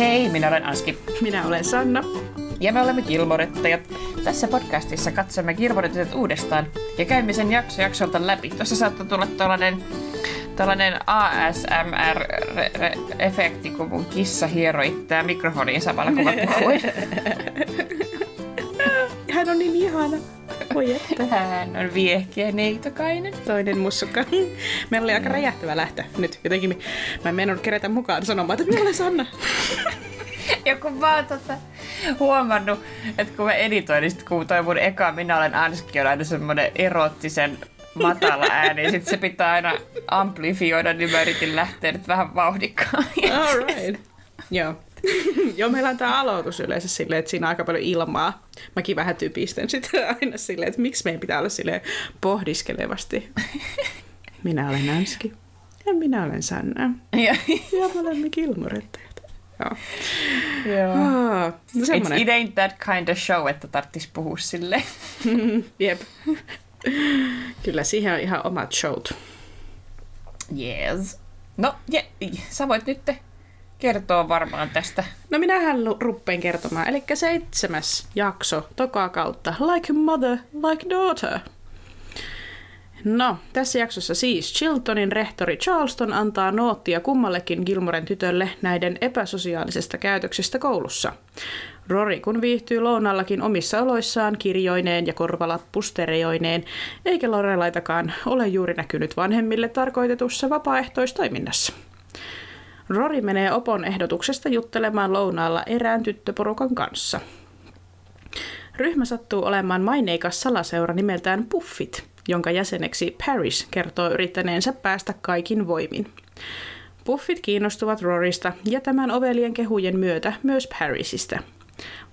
Hei, minä olen Anski. Minä olen Sanna. Ja me olemme Kilmorettajat. Tässä podcastissa katsomme Kilmorettajat uudestaan ja käymme sen jakso jaksolta läpi. Tuossa saattaa tulla tällainen tällainen ASMR-efekti, kun mun kissa hieroi itseään mikrofoniin samalla kun mä puhuin. Hän on niin ihana. Voi että. Hän on viehkeä neitokainen. Toinen mussukka. Meillä oli aika räjähtävä lähtö nyt. Jotenkin mä en mennyt kerätä mukaan sanomaan, että minä olen Sanna. Ja kun mä oon tota, huomannut, että kun mä editoin, niin sit kun toi mun eka Minä olen Anski on aina semmonen erottisen matala ääni, sit se pitää aina amplifioida, niin mä yritin lähteä nyt vähän vauhdikkaan. All right. Joo. Joo, meillä on tämä aloitus yleensä silleen, että siinä on aika paljon ilmaa. Mäkin vähän typistän sitä aina silleen, että miksi meidän pitää olla silleen pohdiskelevasti. Minä olen Anski. Ja minä olen Sanna. Ja, Ja me olemme kilmorettajat. Joo. joo. Oh, no It's, semmonen. it ain't that kind of show, että tarttis puhua silleen. Jep. Kyllä siihen on ihan omat showt. Yes. No, ja, sä voit nyt kertoa varmaan tästä. No minähän ruppeen kertomaan. Eli seitsemäs jakso tokaa kautta. Like mother, like daughter. No, tässä jaksossa siis Chiltonin rehtori Charleston antaa noottia kummallekin Gilmoren tytölle näiden epäsosiaalisesta käytöksestä koulussa. Rory kun viihtyy lounallakin omissa oloissaan kirjoineen ja korvalappustereoineen, eikä Lorelaitakaan ole juuri näkynyt vanhemmille tarkoitetussa vapaaehtoistoiminnassa. Rory menee Opon ehdotuksesta juttelemaan lounaalla erään tyttöporukan kanssa. Ryhmä sattuu olemaan maineikas salaseura nimeltään Puffit, jonka jäseneksi Paris kertoo yrittäneensä päästä kaikin voimin. Puffit kiinnostuvat Rorista ja tämän ovelien kehujen myötä myös Parisista.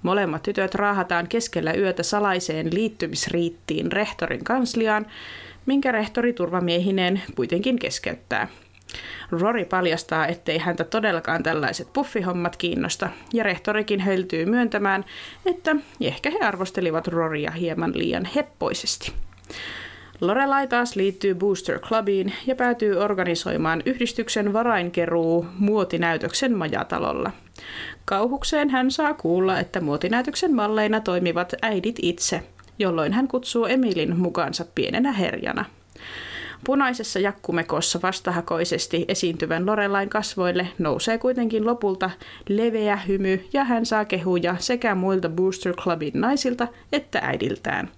Molemmat tytöt raahataan keskellä yötä salaiseen liittymisriittiin rehtorin kansliaan, minkä rehtori turvamiehineen kuitenkin keskeyttää. Rory paljastaa, ettei häntä todellakaan tällaiset puffihommat kiinnosta, ja rehtorikin höltyy myöntämään, että ehkä he arvostelivat Roria hieman liian heppoisesti. Lorelai taas liittyy Booster Clubiin ja päätyy organisoimaan yhdistyksen varainkeruu muotinäytöksen majatalolla. Kauhukseen hän saa kuulla, että muotinäytöksen malleina toimivat äidit itse, jolloin hän kutsuu Emilin mukaansa pienenä herjana. Punaisessa jakkumekossa vastahakoisesti esiintyvän Lorelain kasvoille nousee kuitenkin lopulta leveä hymy ja hän saa kehuja sekä muilta Booster Clubin naisilta että äidiltään.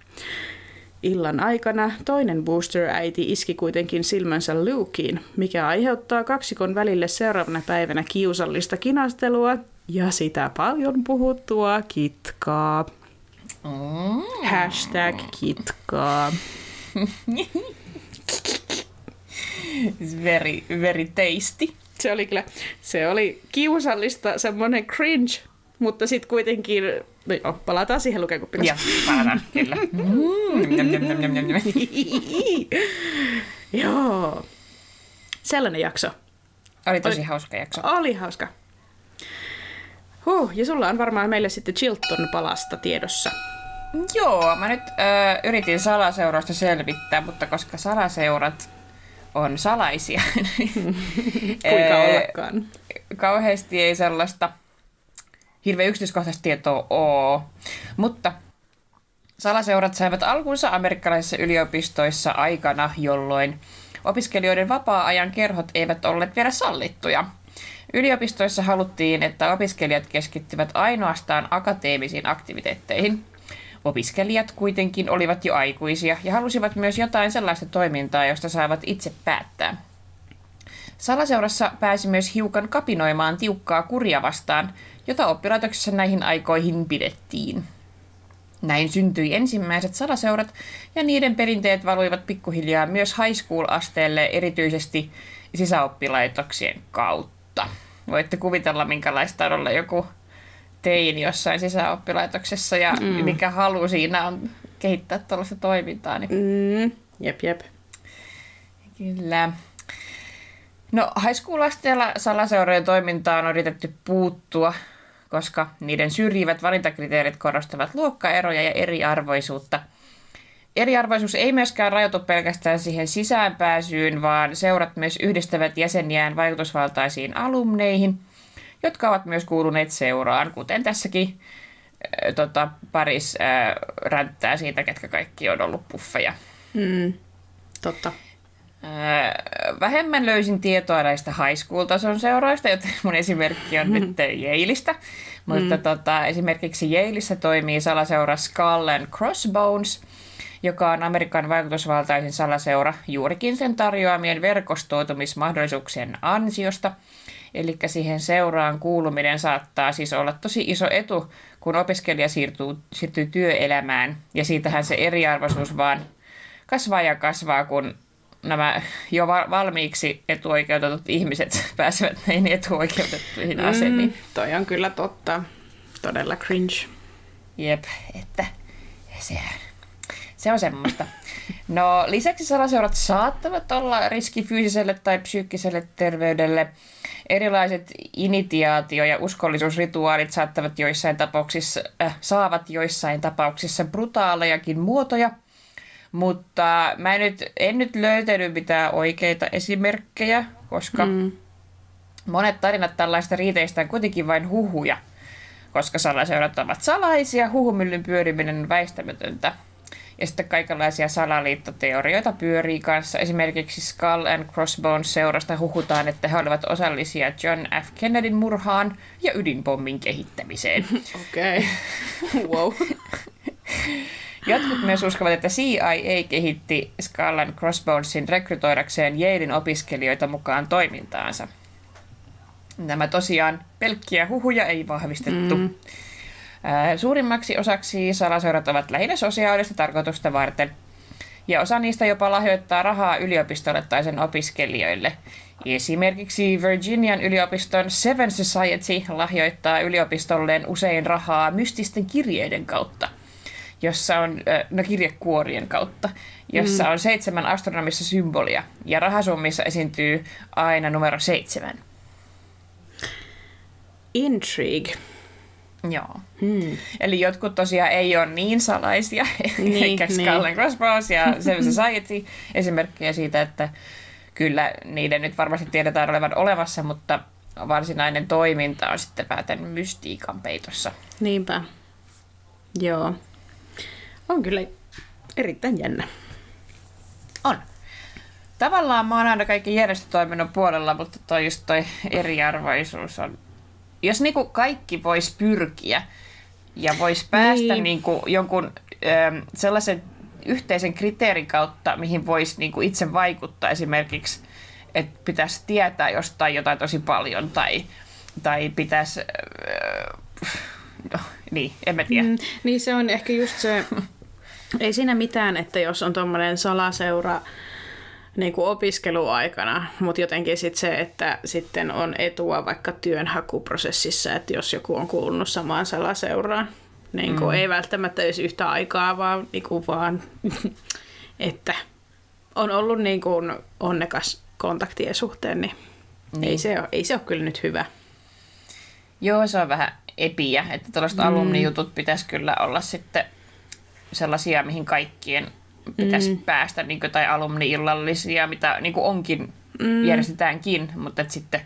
Illan aikana toinen Booster-äiti iski kuitenkin silmänsä Lukeen, mikä aiheuttaa kaksikon välille seuraavana päivänä kiusallista kinastelua ja sitä paljon puhuttua kitkaa. Mm. Hashtag kitkaa. Very, very tasty. Se oli kyllä, se oli kiusallista, semmoinen cringe, mutta sitten kuitenkin, no joo, palataan siihen lukekuppilassa. Ja palataan, kyllä. Mm, joo. Sellainen jakso. Oli tosi hauska jakso. Oli hauska. Huh, ja sulla on varmaan meille sitten Chilton palasta tiedossa. Joo, mä nyt ö, yritin salaseurasta selvittää, mutta koska salaseurat on salaisia, Kuinka ö, ollakaan. kauheasti ei sellaista hirveän yksityiskohtaista tietoa ole. Mutta salaseurat saivat alkunsa amerikkalaisissa yliopistoissa aikana, jolloin opiskelijoiden vapaa-ajan kerhot eivät olleet vielä sallittuja. Yliopistoissa haluttiin, että opiskelijat keskittyvät ainoastaan akateemisiin aktiviteetteihin. Opiskelijat kuitenkin olivat jo aikuisia ja halusivat myös jotain sellaista toimintaa, josta saavat itse päättää. Salaseurassa pääsi myös hiukan kapinoimaan tiukkaa kuria vastaan, jota oppilaitoksessa näihin aikoihin pidettiin. Näin syntyi ensimmäiset salaseurat ja niiden perinteet valuivat pikkuhiljaa myös high school-asteelle erityisesti sisäoppilaitoksien kautta. Voitte kuvitella, minkälaista on olla joku teini jossain sisäoppilaitoksessa ja mm. mikä halu siinä on kehittää tällaista toimintaa. Niin Mm, jep, jep. Kyllä. No, high school-asteella salaseurojen toimintaan on yritetty puuttua, koska niiden syrjivät valintakriteerit korostavat luokkaeroja ja eriarvoisuutta. Eriarvoisuus ei myöskään rajoitu pelkästään siihen sisäänpääsyyn, vaan seurat myös yhdistävät jäseniään vaikutusvaltaisiin alumneihin, jotka ovat myös kuuluneet seuraan, kuten tässäkin äh, tota, Paris äh, ränttää siitä, ketkä kaikki on ollut puffeja. Mm. Totta. Äh, vähemmän löysin tietoa näistä high school-tason seuroista, joten mun esimerkki on nyt Yaleista. Mutta mm. tota, esimerkiksi Yaleissa toimii salaseura Skull and Crossbones, joka on Amerikan vaikutusvaltaisin salaseura juurikin sen tarjoamien verkostoitumismahdollisuuksien ansiosta. Eli siihen seuraan kuuluminen saattaa siis olla tosi iso etu, kun opiskelija siirtyy, siirtyy työelämään. Ja siitähän se eriarvoisuus vaan kasvaa ja kasvaa, kun nämä jo valmiiksi etuoikeutetut ihmiset pääsevät näihin etuoikeutettuihin asemiin. Mm, toi on kyllä totta. Todella cringe. Jep, että sehän, se on semmoista. No lisäksi salaseurat saattavat olla riski fyysiselle tai psyykkiselle terveydelle. Erilaiset initiaatio- ja uskollisuusrituaalit saattavat joissain tapauksissa, äh, saavat joissain tapauksissa brutaalejakin muotoja – mutta mä en nyt, en nyt löytänyt mitään oikeita esimerkkejä, koska mm. monet tarinat tällaista riiteistä on kuitenkin vain huhuja, koska salaseurat ovat salaisia, huhumyllyn pyöriminen on väistämätöntä. Ja sitten kaikenlaisia salaliittoteorioita pyörii kanssa. Esimerkiksi Skull and Crossbones seurasta huhutaan, että he olivat osallisia John F. Kennedyn murhaan ja ydinpommin kehittämiseen. Okei. Okay. wow. Jotkut myös uskovat, että CIA kehitti Skull and Crossbonesin rekrytoidakseen Yalein opiskelijoita mukaan toimintaansa. Nämä tosiaan pelkkiä huhuja ei vahvistettu. Mm. Suurimmaksi osaksi salaseurat ovat lähinnä sosiaalista tarkoitusta varten, ja osa niistä jopa lahjoittaa rahaa yliopistolle tai sen opiskelijoille. Esimerkiksi Virginian yliopiston Seven Society lahjoittaa yliopistolleen usein rahaa mystisten kirjeiden kautta – jossa on, no kirjekuorien kautta, jossa mm. on seitsemän astronomista symbolia, ja rahasummissa esiintyy aina numero seitsemän. Intrigue. Joo. Hmm. Eli jotkut tosiaan ei ole niin salaisia, niin, eikä niin. Skull and Crossbones ja Seven Society esimerkkejä siitä, että kyllä niiden nyt varmasti tiedetään olevan olemassa, mutta varsinainen toiminta on sitten päätän mystiikan peitossa. Niinpä. Joo. On kyllä erittäin jännä. On. Tavallaan mä oon aina kaikki järjestötoiminnon puolella, mutta toi just toi eriarvoisuus on... Jos niinku kaikki vois pyrkiä ja vois päästä niin. niinku jonkun ö, sellaisen yhteisen kriteerin kautta, mihin voisi niinku itse vaikuttaa esimerkiksi, että pitäisi tietää jostain jotain tosi paljon tai, tai pitäisi... no, niin, en mä tiedä. Mm, niin se on ehkä just se Ei siinä mitään, että jos on tuommoinen salaseura niin kuin opiskeluaikana, mutta jotenkin sit se, että sitten on etua vaikka työnhakuprosessissa, että jos joku on kuulunut samaan salaseuraan, niin kuin mm. ei välttämättä edes yhtä aikaa, vaan, niin kuin vaan että on ollut niin kuin onnekas kontaktien suhteen, niin, niin. Ei, se ole, ei se ole kyllä nyt hyvä. Joo, se on vähän epiä, että tällaiset mm. alumnijutut pitäisi kyllä olla sitten sellaisia, mihin kaikkien pitäisi mm. päästä, niin kuin, tai alumni-illallisia, mitä niin kuin onkin, mm. järjestetäänkin, mutta et sitten,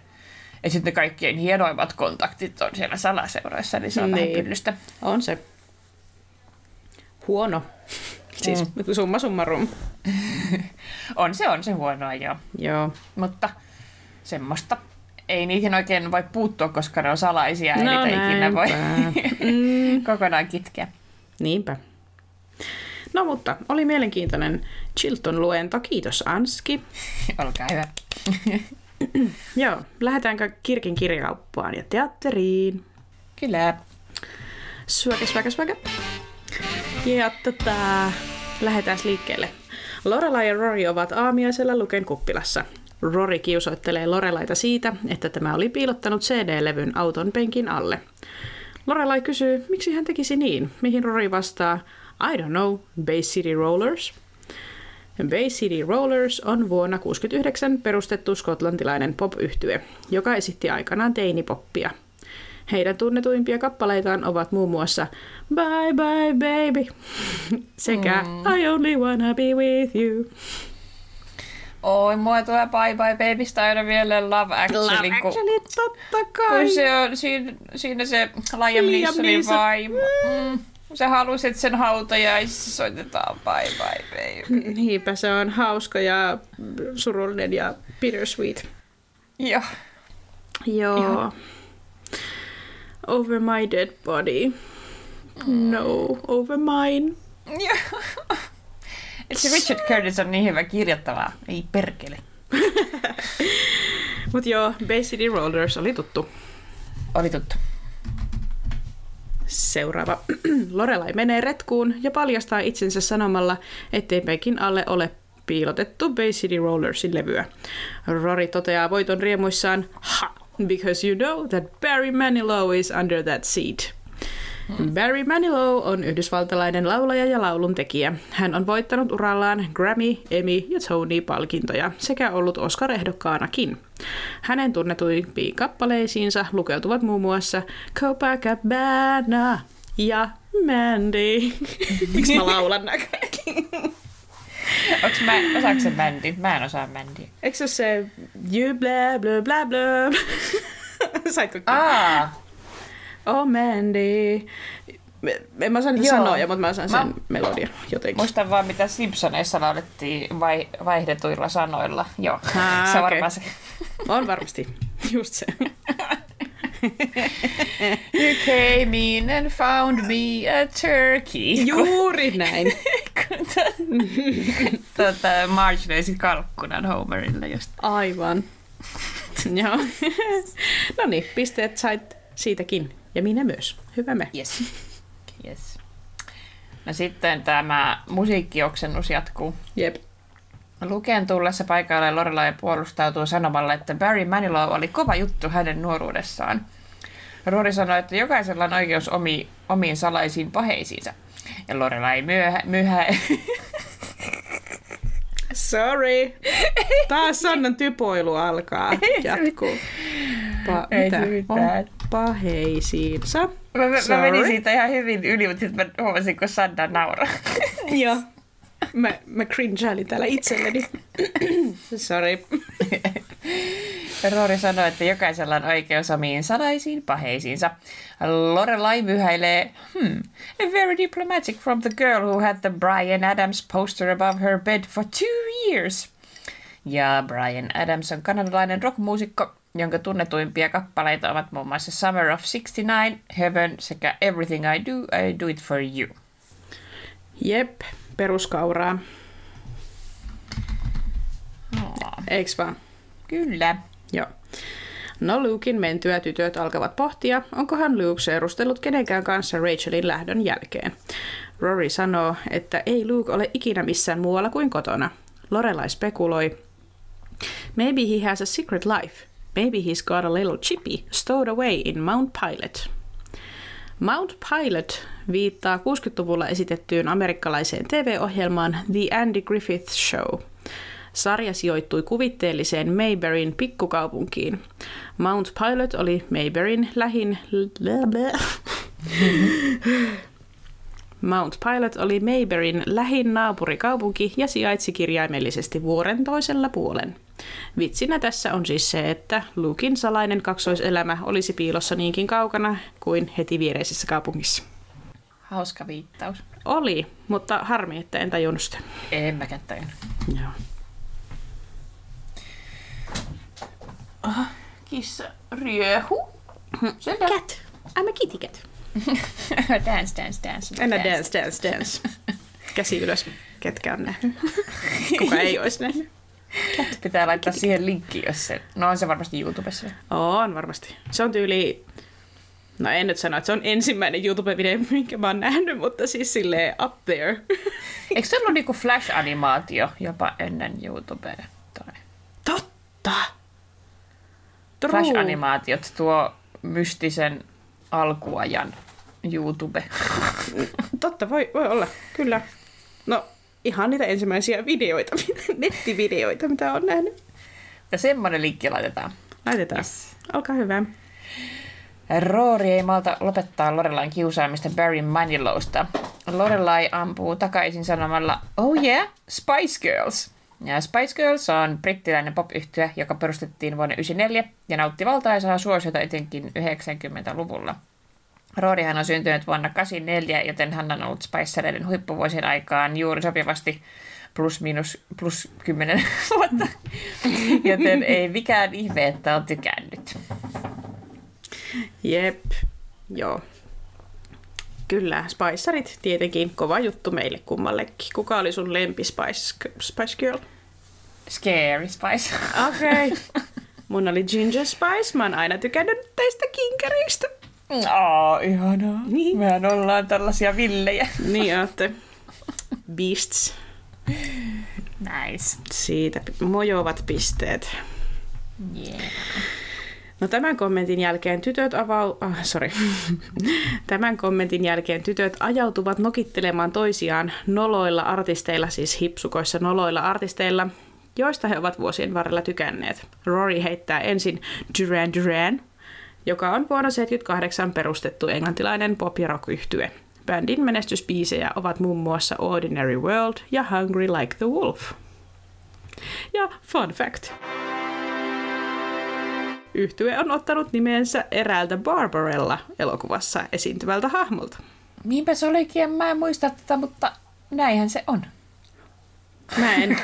et sitten kaikkien hienoimmat kontaktit on siellä salaseuroissa, niin se on niin. vähän pyllystä. On se. Huono. Siis mm. summa summarum. on se, on se huonoa, joo. Joo. Mutta semmoista ei niihin oikein voi puuttua, koska ne on salaisia, no, ei niitä ikinä voi mm. kokonaan kitkeä. Niinpä. No mutta, oli mielenkiintoinen Chilton-luento. Kiitos Anski. Olkaa hyvä. Joo, lähdetäänkö Kirkin kirjakauppaan ja teatteriin? Kyllä. Swagga, swagga, swagga. Ja tota, lähdetään liikkeelle. Lorelai ja Rory ovat aamiaisella Luken kuppilassa. Rory kiusoittelee Lorelaita siitä, että tämä oli piilottanut CD-levyn auton penkin alle. Lorelai kysyy, miksi hän tekisi niin, mihin Rory vastaa, I don't know, Bay City Rollers. Bay City Rollers on vuonna 1969 perustettu skotlantilainen pop-yhtye, joka esitti aikanaan teinipoppia. Heidän tunnetuimpia kappaleitaan ovat muun muassa Bye Bye Baby sekä mm. I Only Wanna Be With You. Oi, mua tulee Bye Bye Babystä aina mieleen Love Actually. Love kun, Actually, totta kai. kun se on, siinä, siinä se Liam Neesonin Neeson. vaimo. Mm. Halusi, että sen hautajaisissa soitetaan Bye Bye Baby. Niinpä se on hauska ja surullinen ja bittersweet. Joo. Joo. Ihan. Over my dead body. No, over mine. Joo. Se Richard Curtis on niin hyvä kirjoittava. Ei perkele. Mut joo, Bay City Rollers oli tuttu. Oli tuttu. Seuraava. Lorelai menee retkuun ja paljastaa itsensä sanomalla, ettei penkin alle ole piilotettu Bay City Rollersin levyä. Rory toteaa voiton riemuissaan, ha, because you know that Barry Manilow is under that seat. Barry Manilow on yhdysvaltalainen laulaja ja lauluntekijä. Hän on voittanut urallaan Grammy, Emmy ja Tony-palkintoja sekä ollut Oscar-ehdokkaanakin. Hänen tunnetuimpiin kappaleisiinsa lukeutuvat muun muassa Copacabana ja Mandy. Miksi mä laulan? Onks mä, osaako se bändi? Mä en osaa bändiä. Eikö se ole se you blah blah blah blah? Saitko? Aa, Oh Mandy. En mä osaa niitä Joo. sanoja, mutta mä osaan sen Mä- melodian jotenkin. muistan vaan mitä Simpsoneissa laulettiin vai, vaihdetuilla sanoilla. Joo, Aa, se on okei. varmaan se. On varmasti. Just se. You came in and found me a turkey. Juuri näin. Tota, Marge löi sit kalkkunan Homerille just. Aivan. Joo. no niin, pisteet sait siitäkin. Ja minä myös. Hyvä me. Yes. yes. No sitten tämä musiikkioksennus jatkuu. Jep. Luken tullessa paikalle Lorelai puolustautuu sanomalla, että Barry Manilow oli kova juttu hänen nuoruudessaan. Rory sanoi, että jokaisella on oikeus omi, omiin salaisiin paheisiinsa. Ja Lorelai myöhä, myöhä, Sorry. Taas Sannan typoilu alkaa. Jatkuu. Pa- Ei mitä? se mitään. On paheisiinsa. Mä, mä, mä menin siitä ihan hyvin yli, mutta sitten mä huomasin, kun Sanna nauraa. Joo. Mä, mä cringeailin täällä itselleni. Sorry. Rory sanoi, että jokaisella on oikeus omiin salaisiin paheisiinsa. Lorelai myhäilee, hmm, very diplomatic from the girl who had the Brian Adams poster above her bed for two years. Ja Brian Adams on kanadalainen rockmuusikko, jonka tunnetuimpia kappaleita ovat muun muassa Summer of 69, Heaven sekä Everything I Do, I Do It For You. Jep, peruskauraa. Oh, Eiks vaan? kyllä. Joo. No Lukein mentyä tytöt alkavat pohtia, onkohan Luke seurustellut kenenkään kanssa Rachelin lähdön jälkeen. Rory sanoo, että ei Luke ole ikinä missään muualla kuin kotona. Lorelai spekuloi, Maybe he has a secret life. Maybe he's got a little chippy stowed away in Mount Pilot. Mount Pilot viittaa 60-luvulla esitettyyn amerikkalaiseen TV-ohjelmaan The Andy Griffith Show. Sarja sijoittui kuvitteelliseen Mayberryn pikkukaupunkiin. Mount Pilot oli Mayberryn lähin... Mount Pilot oli Mayberryn lähin naapurikaupunki ja sijaitsi kirjaimellisesti vuoren toisella puolen. Vitsinä tässä on siis se, että Lukin salainen kaksoiselämä olisi piilossa niinkin kaukana kuin heti viereisessä kaupungissa. Hauska viittaus. Oli, mutta harmi, että en tajunnut sitä. En mäkään tajunnut. Joo. Kissa riehu. Selvä. Cat. I'm a kitty cat. dance, dance, dance. Enä dance, dance, dance. Käsi ylös, ketkä on nähnyt. Kuka ei olisi nähnyt. Pitää laittaa siihen linkki, jos se... No on se varmasti YouTubessa. On varmasti. Se on tyyli... No en nyt sano, että se on ensimmäinen YouTube-video, minkä mä oon nähnyt, mutta siis silleen up there. Eikö se ollut niinku Flash-animaatio jopa ennen YouTubea? Tai... Totta! True. Flash-animaatiot tuo mystisen alkuajan YouTube. Totta, voi, voi olla, kyllä. No, ihan niitä ensimmäisiä videoita, nettivideoita, mitä on nähnyt. Ja semmonen linkki laitetaan. Laitetaan. Yes. Olkaa hyvä. Roori ei malta lopettaa Lorelain kiusaamista Barry Manilowsta. Lorelai ampuu takaisin sanomalla, oh yeah, Spice Girls. Ja Spice Girls on brittiläinen pop joka perustettiin vuonna 1994 ja nautti valtaisaa suosiota etenkin 90-luvulla. Roorihan on syntynyt vuonna 1984, joten hän on ollut Spicereiden huippuvuosien aikaan juuri sopivasti plus minus plus 10 vuotta. Joten ei mikään ihme, että on tykännyt. Jep, joo. Kyllä, Spicerit tietenkin kova juttu meille kummallekin. Kuka oli sun lempi Spice, Spice Girl? Scary Spice. Okei. Okay. Mun oli Ginger Spice. Mä oon aina tykännyt teistä kinkeristä. Aa, ihanaa. Niin. Mehän ollaan tällaisia villejä. niin ootte. Beasts. Nice. Siitä mojovat pisteet. Yeah. No tämän kommentin jälkeen tytöt avau... Ah, sorry. tämän kommentin jälkeen tytöt ajautuvat nokittelemaan toisiaan noloilla artisteilla, siis hipsukoissa noloilla artisteilla, joista he ovat vuosien varrella tykänneet. Rory heittää ensin Duran Duran, joka on vuonna 1978 perustettu englantilainen pop- ja rock -yhtye. Bändin menestyspiisejä ovat muun muassa Ordinary World ja Hungry Like the Wolf. Ja fun fact. Yhtye on ottanut nimensä eräältä Barbarella-elokuvassa esiintyvältä hahmolta. Niinpä se olikin, mä en muista tätä, mutta näinhän se on. Mä en,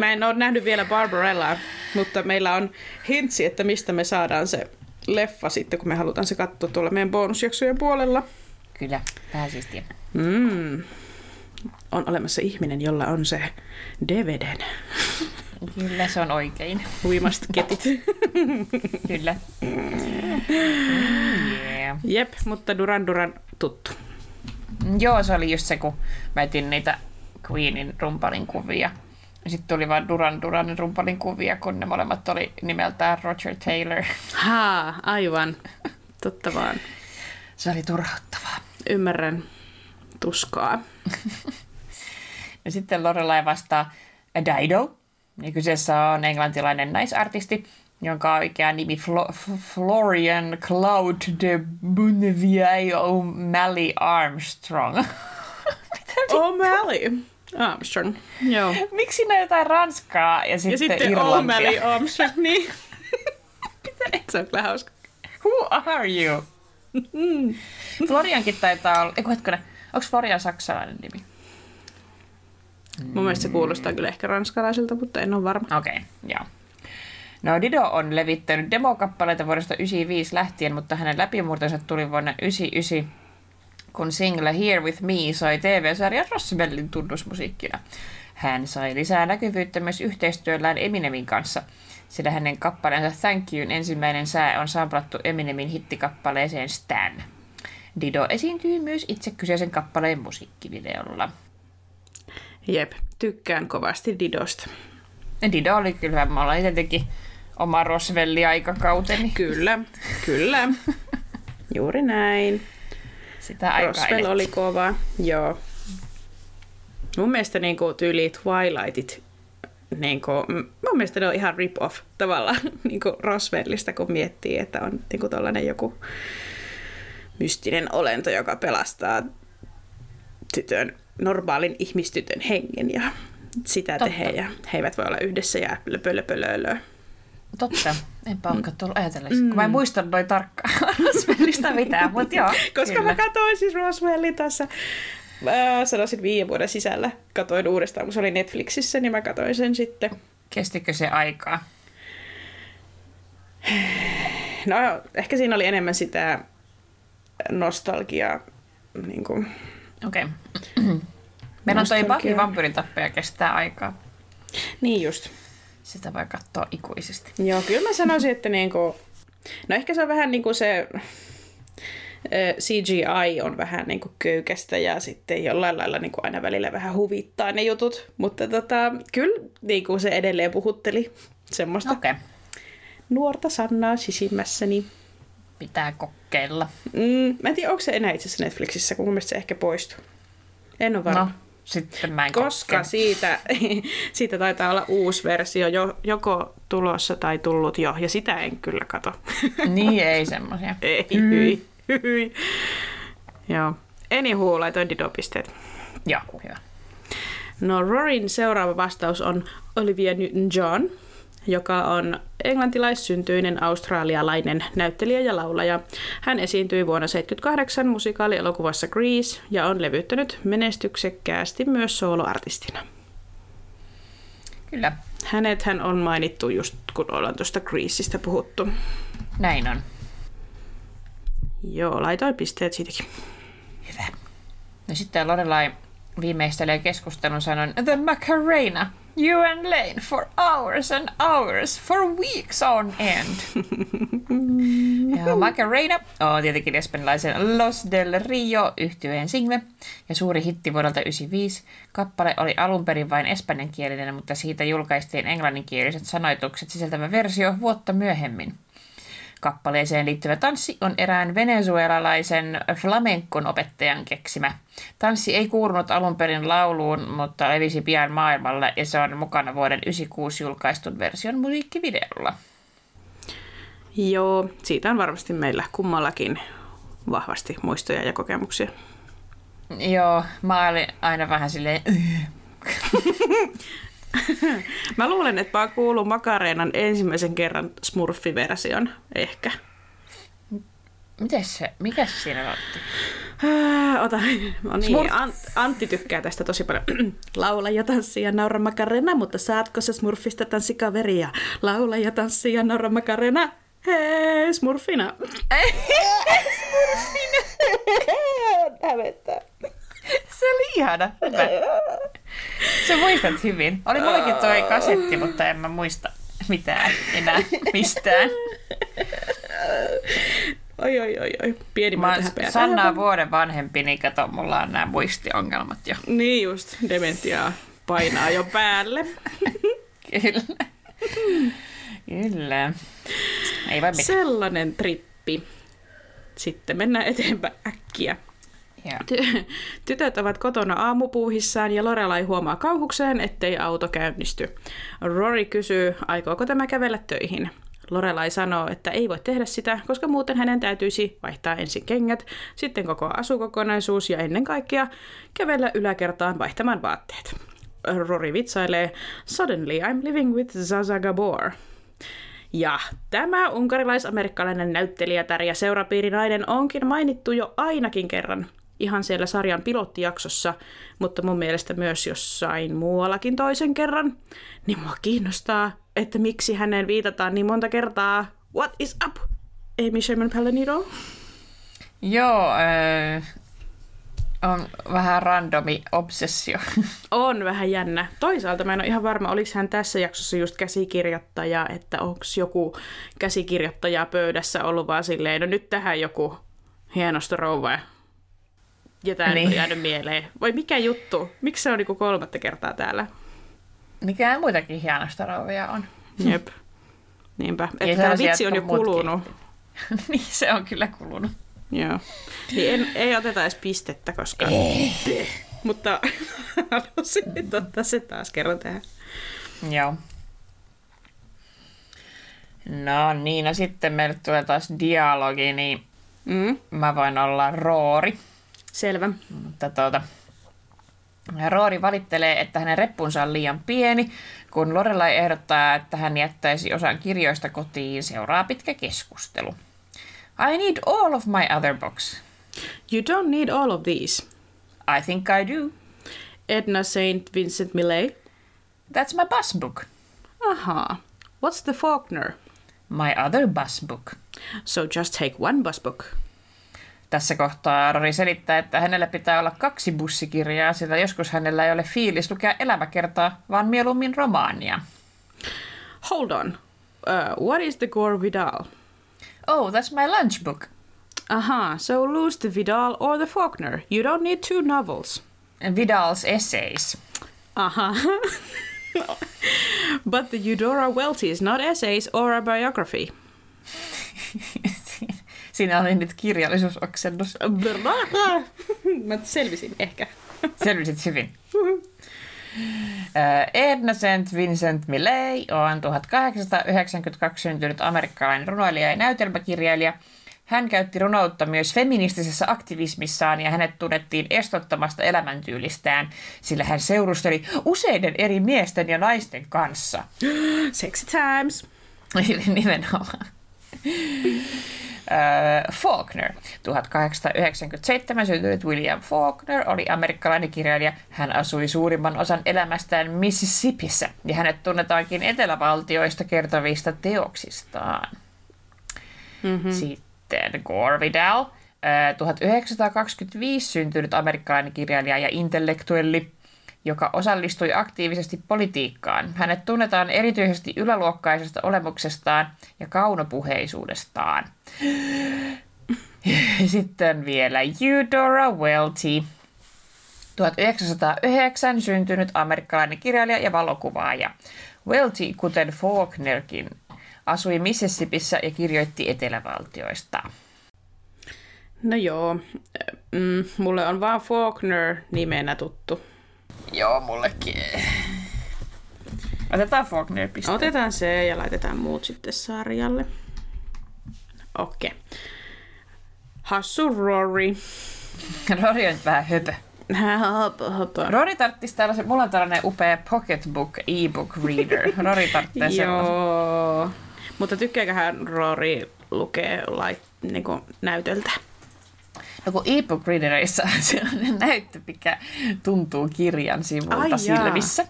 mä en ole nähnyt vielä Barbarellaa, mutta meillä on hintsi, että mistä me saadaan se leffa sitten, kun me halutaan se katsoa tuolla meidän bonusjaksojen puolella. Kyllä, vähän siistiä. Mm. On olemassa ihminen, jolla on se DVDn. Kyllä, se on oikein. Huimast ketit. Kyllä. yeah. Jep, mutta Duran Duran tuttu. Joo, se oli just se, kun mä etin niitä Queenin rumpalin kuvia. Sitten tuli vaan Duran Duranin rumpalin kuvia, kun ne molemmat oli nimeltään Roger Taylor. Haa, aivan. Totta vaan. Se oli turhauttavaa. Ymmärrän tuskaa. ja sitten Lorelai vastaa Dido. Ja kyseessä on englantilainen naisartisti, jonka oikea nimi Flo- Florian Cloud de Bonnevie O'Malley Armstrong. O'Malley. Armstrong, joo. Miksi ne jotain ranskaa ja sitten, ja sitten Irlantia? O'Malley Armstrong, niin. Se on kyllä hauska. Who are you? Floriankin taitaa olla... Eiku hetkinen, onko Florian saksalainen nimi? Mun mielestä se kuulostaa kyllä ehkä ranskalaiselta, mutta en ole varma. Okei, okay, joo. No Dido on levittänyt demokappaleita vuodesta 1995 lähtien, mutta hänen läpimurtonsa tuli vuonna 1999, kun single Here With Me sai TV-sarja Rossbellin tunnusmusiikkina. Hän sai lisää näkyvyyttä myös yhteistyöllään Eminemin kanssa, sillä hänen kappaleensa Thank You'n ensimmäinen sää on samplattu Eminemin hittikappaleeseen Stan. Dido esiintyy myös itse kyseisen kappaleen musiikkivideolla. Jep, tykkään kovasti Didosta. Dido oli kyllä, mä olen tietenkin oma Rosvelli-aikakauteni. Kyllä, kyllä. Juuri näin. Sitä aikaa Roswell oli kova, joo. Mun mielestä niin kuin, tyyli Twilightit, niin kuin, mun mielestä ne on ihan rip-off tavallaan niin kuin Roswellista, kun miettii, että on niin kuin tollainen joku mystinen olento, joka pelastaa tytön, normaalin ihmistytön hengen ja sitä Totta. tehdä ja he eivät voi olla yhdessä ja löpö, löpö, löpö. Totta. Enpä olekaan tullut ajatella. Mm. Kun mä en muista noin tarkkaan Roswellista mitään, mutta joo. Koska kyllä. mä katsoin siis Roswellin tässä mä sanoisin viiden vuoden sisällä. Katoin uudestaan, kun se oli Netflixissä, niin mä katoin sen sitten. Kestikö se aikaa? No ehkä siinä oli enemmän sitä nostalgiaa. Niin kuin... Okei. Okay. Meillä on toi Buffy vampyyritappeja kestää aikaa. Niin just. Sitä voi katsoa ikuisesti. Joo, kyllä mä sanoisin, että niinku, no ehkä se on vähän niin kuin se CGI on vähän niin kuin köykästä ja sitten jollain lailla niin kuin aina välillä vähän huvittaa ne jutut. Mutta tota, kyllä niin kuin se edelleen puhutteli semmoista okay. nuorta Sannaa sisimmässäni. Pitää kokeilla. Mm, mä en tiedä, onko se enää itse asiassa Netflixissä, kun mun mielestä se ehkä poistuu. En ole varma. No, sitten mä en Koska siitä, siitä taitaa olla uusi versio jo, joko tulossa tai tullut jo, ja sitä en kyllä kato. Niin, ei semmoisia. ei, hyi, hyi. Joo. Anywho, laitoin didopisteet. Joo, hyvä. No Rorin seuraava vastaus on Olivia Newton-John, joka on englantilaissyntyinen australialainen näyttelijä ja laulaja. Hän esiintyi vuonna 1978 musikaalielokuvassa Grease ja on levyttänyt menestyksekkäästi myös soloartistina. Kyllä, Hänet hän on mainittu just kun ollaan tuosta Greaseista puhuttu. näin on. Joo, laitoin pisteet siitäkin. Hyvä. No sitten Lorelai viimeistelee keskustelun sanon The Macarena, you and Lane for hours and hours, for weeks on end. ja Macarena on tietenkin espanjalaisen Los del Rio yhtyeen single ja suuri hitti vuodelta 1995. Kappale oli alun perin vain espanjankielinen, mutta siitä julkaistiin englanninkieliset sanoitukset sisältävä versio vuotta myöhemmin. Kappaleeseen liittyvä tanssi on erään venezuelalaisen flamenkon opettajan keksimä. Tanssi ei kuulunut alun perin lauluun, mutta levisi pian maailmalle ja se on mukana vuoden 1996 julkaistun version musiikkivideolla. Joo, siitä on varmasti meillä kummallakin vahvasti muistoja ja kokemuksia. Joo, mä olin aina vähän silleen... Mä luulen, että mä oon kuullut Makareenan ensimmäisen kerran Smurfi-version, ehkä. Mites se, mikä se siinä otti? Ää, Ota, no niin, Smurf. Ant- Antti tykkää tästä tosi paljon. Laula ja tanssi ja naura makarena, mutta saatko se smurfista tanssikaveria? Laula ja tanssi ja naura makarena. Hei, smurfina. Hävettää. Se oli ihana. Hyvä. Se muistat hyvin. Oli mullakin toi kasetti, mutta en mä muista mitään enää mistään. Oi, oi, oi, oi. Pieni Mä häpeää. Sannaa vuoden vanhempi, niin kato, mulla on nämä muistiongelmat jo. Niin just, dementiaa painaa jo päälle. Kyllä. Kyllä. Ei voi mitään. Sellainen trippi. Sitten mennään eteenpäin äkkiä. Joo. Ty- tytöt ovat kotona aamupuuhissaan ja Lorelai huomaa kauhukseen, ettei auto käynnisty. Rory kysyy, aikooko tämä kävellä töihin. Lorelai sanoo, että ei voi tehdä sitä, koska muuten hänen täytyisi vaihtaa ensin kengät, sitten koko asukokonaisuus ja ennen kaikkea kävellä yläkertaan vaihtamaan vaatteet. Rory vitsailee, Suddenly I'm living with Zaza Gabor. Ja tämä unkarilais-amerikkalainen näyttelijätär ja seurapiirinainen onkin mainittu jo ainakin kerran ihan siellä sarjan pilottijaksossa, mutta mun mielestä myös jossain muuallakin toisen kerran. Niin mua kiinnostaa, että miksi häneen viitataan niin monta kertaa. What is up? Amy Sherman Palladino? Joo, öö, on vähän randomi obsessio. On vähän jännä. Toisaalta mä en ole ihan varma, oliko hän tässä jaksossa just käsikirjoittaja, että onko joku käsikirjoittaja pöydässä ollut vaan silleen, no nyt tähän joku hienosta rouva. Ja tämä niin. On jäänyt mieleen. Vai mikä juttu? Miksi se on niinku kolmatta kertaa täällä? Mikä muitakin hienosta rouvia on. Jep. Niinpä. Että tämä vitsi on jo kulunut. niin, se on kyllä kulunut. Joo. Niin en, ei oteta edes pistettä, koska... Ei. Mutta halusin nyt ottaa se taas kerran tähän. Joo. No niin, no sitten meille tulee taas dialogi, niin Mm. mä voin olla Roori. Selvä. Mutta tuota, Roori valittelee, että hänen reppunsa on liian pieni, kun Lorelai ehdottaa, että hän jättäisi osan kirjoista kotiin, seuraa pitkä keskustelu. I need all of my other books. You don't need all of these. I think I do. Edna St. Vincent Millay. That's my bus book. Aha. What's the Faulkner? My other bus book. So just take one bus book. Tässä kohtaa Rory selittää, että hänellä pitää olla kaksi bussikirjaa, sillä joskus hänellä ei ole fiilis lukea elämäkertaa, vaan mieluummin romaania. Hold on. Uh, what is the Gore Vidal? Oh, that's my lunch book. Aha, so lose the Vidal or the Faulkner. You don't need two novels. Vidal's essays. Aha. but the Eudora Welty is not essays or a biography. Siinä oli nyt kirjallisuusoksennus. Mä selvisin ehkä. Selvisit hyvin. Edna St. Vincent Millay on 1892 syntynyt amerikkalainen runoilija ja näytelmäkirjailija. Hän käytti runoutta myös feministisessä aktivismissaan ja hänet tunnettiin estottamasta elämäntyylistään, sillä hän seurusteli useiden eri miesten ja naisten kanssa. Sexy times. Nimenomaan. Äh, Faulkner. 1897 syntynyt William Faulkner oli amerikkalainen kirjailija. Hän asui suurimman osan elämästään Mississippissä ja hänet tunnetaankin etelävaltioista kertovista teoksistaan. Mm-hmm. Sitten Gore Vidal. Äh, 1925 syntynyt amerikkalainen kirjailija ja intellektuelli joka osallistui aktiivisesti politiikkaan. Hänet tunnetaan erityisesti yläluokkaisesta olemuksestaan ja kaunopuheisuudestaan. Sitten vielä Eudora Welty. 1909 syntynyt amerikkalainen kirjailija ja valokuvaaja. Welty, kuten Faulknerkin, asui Mississippissä ja kirjoitti etelävaltioista. No joo, mm, mulle on vaan Faulkner nimenä tuttu. Joo, mullekin. Otetaan Faulkner piste. Otetaan se ja laitetaan muut sitten sarjalle. Okei. Okay. Hassu Rory. Rory on nyt vähän höpö. Rory tarttisi tällaisen, mulla on tällainen upea pocketbook e-book reader. Rory sellaisen. Joo. Mutta tykkääköhän Rory lukee lait, niinku, näytöltä? No kun e-book readerissa on sellainen näyttö, mikä tuntuu kirjan sivulta Ai jaa. silmissä.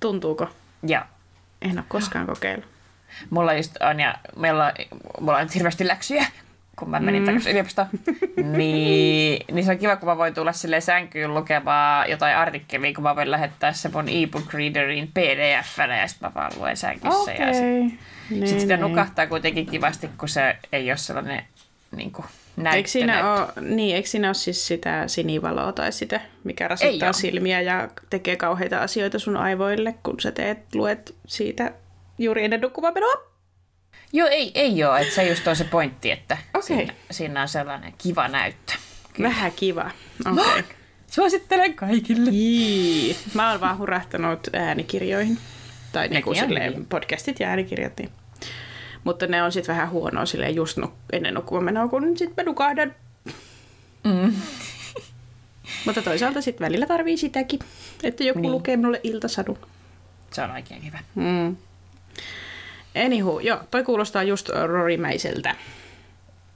Tuntuuko? Ja En ole koskaan kokeillut. mulla just on, ja meillä on, mulla on nyt hirveästi läksyjä, kun mä menin mm. takaisin yliopistoon. niin, niin se on kiva, kun mä voin tulla sille sänkyyn lukemaan jotain artikkelia, kun mä voin lähettää se mun e-book readerin pdf-nä ja sitten mä vaan luen sängyssä. Ja sit, Niin, sit sitä niin. nukahtaa kuitenkin kivasti, kun se ei ole sellainen niin kuin, Eikö siinä, ole, niin, eikö siinä ole siis sitä sinivaloa tai sitä, mikä rasittaa silmiä ja tekee kauheita asioita sun aivoille, kun sä teet, luet siitä juuri ennen nukkumaanmenoa? Joo, ei, ei ole. Että se just on se pointti, että Okei. siinä, siinä on sellainen kiva näyttö. Vähän kiva. Okei. Okay. Suosittelen kaikille. Jii. Mä oon vaan hurahtanut äänikirjoihin. Tai silleen hyviä. podcastit ja äänikirjat. Niin. Mutta ne on sitten vähän huonoa silleen just nuk- ennen nukkumaanmenoa, kun sit mä nukahdan. Mm. Mutta toisaalta sitten välillä tarvii sitäkin, että joku niin. lukee minulle iltasadun. Se on oikein hyvä. Mm. Anywho, joo, toi kuulostaa just rorimäiseltä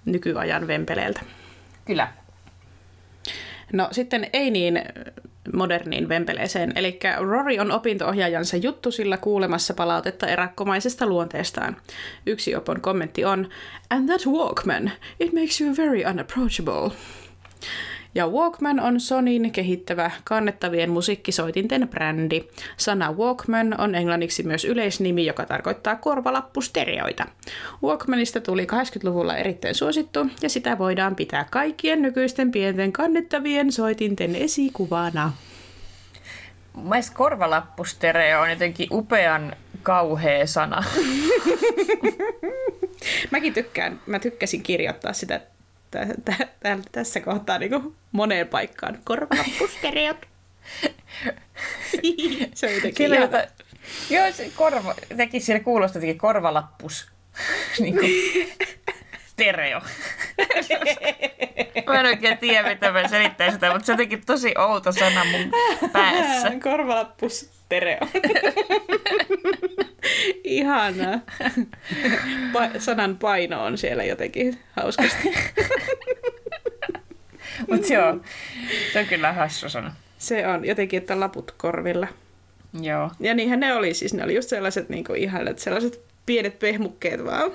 nykyajan vempeleeltä. Kyllä. No sitten ei niin moderniin vempeleeseen, eli Rory on opinto-ohjaajansa juttusilla kuulemassa palautetta erakkomaisesta luonteestaan. Yksi opon kommentti on, And that Walkman, it makes you very unapproachable. Ja Walkman on Sonin kehittävä kannettavien musiikkisoitinten brändi. Sana Walkman on englanniksi myös yleisnimi, joka tarkoittaa korvalappustereoita. Walkmanista tuli 80-luvulla erittäin suosittu, ja sitä voidaan pitää kaikkien nykyisten pienten kannettavien soitinten esikuvana. Mielestä korvalappustereo on jotenkin upean kauhea sana. Mäkin tykkään, mä tykkäsin kirjoittaa sitä tä- tä- tä- tässä kohtaa niin moneen paikkaan. Korvalappustereot. Se on jotenkin Sillä ihana. jota, joo, se korva, teki siellä kuulosti jotenkin korvalappus. niin kuin, stereo. mä en oikein tiedä, mitä mä selittäisin sitä, mutta se on jotenkin tosi outo sana mun päässä. Korvalappus stereo. Ihanaa. Pa- sanan paino on siellä jotenkin hauskasti. Mutta joo, se on kyllä hassu sana. Se on jotenkin, että laput korvilla. Joo. Ja niinhän ne oli siis, ne oli just sellaiset niin kuin ihanat, sellaiset pienet pehmukkeet vaan.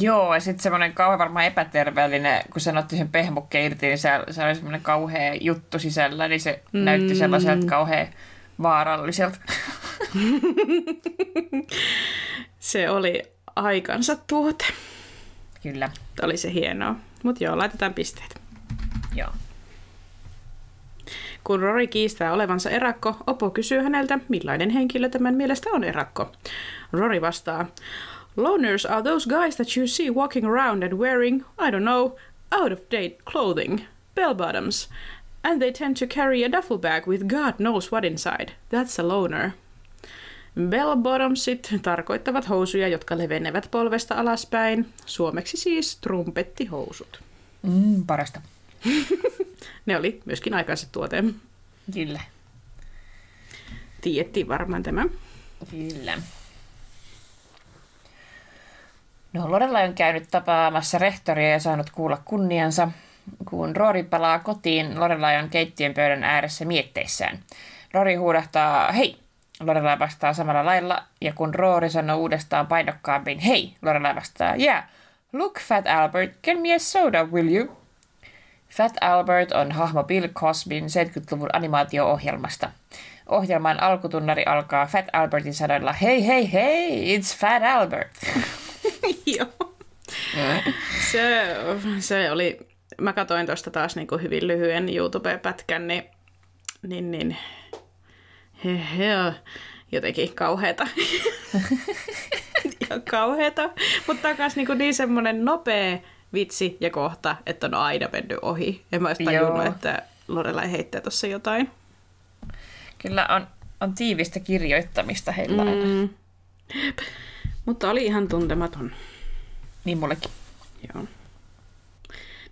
Joo, ja sitten semmoinen kauhean varmaan epäterveellinen, kun sen otti sen pehmukkeen irti, niin se, se oli semmoinen kauhea juttu sisällä, niin se mm. näytti sellaiselta kauhean vaaralliselta. Se oli aikansa tuote. Kyllä, Oli se hienoa. Mutta joo, laitetaan pisteet. joo. Kun Rory kiistää olevansa erakko, Opo kysyy häneltä, millainen henkilö tämän mielestä on erakko. Rory vastaa, Loners are those guys that you see walking around and wearing, I don't know, out of date clothing, bell bottoms, and they tend to carry a duffel bag with God knows what inside. That's a loner. Bell bottomsit tarkoittavat housuja, jotka levenevät polvesta alaspäin. Suomeksi siis trumpettihousut. Mm, parasta. Ne oli myöskin aikaiset tuote. Kyllä. Tiedettiin varmaan tämä. Kyllä. No, Lorelai on käynyt tapaamassa rehtoria ja saanut kuulla kunniansa. Kun Rory palaa kotiin, Lorelai on keittiön pöydän ääressä mietteissään. Rory huudahtaa, hei! Lorelai vastaa samalla lailla, ja kun Rory sanoo uudestaan painokkaammin, hei! Lorelai vastaa, yeah! Look, Fat Albert, get me a soda, will you? Fat Albert on hahmo Bill Cosbyn 70-luvun animaatio-ohjelmasta. Ohjelman alkutunnari alkaa Fat Albertin sanoilla, hei hei hei, it's Fat Albert. Joo. Se, se oli, mä katsoin tuosta taas niin kuin hyvin lyhyen YouTube-pätkän, niin, niin, niin he, he, jotenkin kauheeta. ja kauheeta. Mutta takas niin, niin semmoinen nopea vitsi ja kohta, että on aina mennyt ohi. En mä olisi tajunnut, Joo. että Lorelai heittää tuossa jotain. Kyllä on, on tiivistä kirjoittamista heillä aina. Mutta oli ihan tuntematon. Niin mullekin. Joo.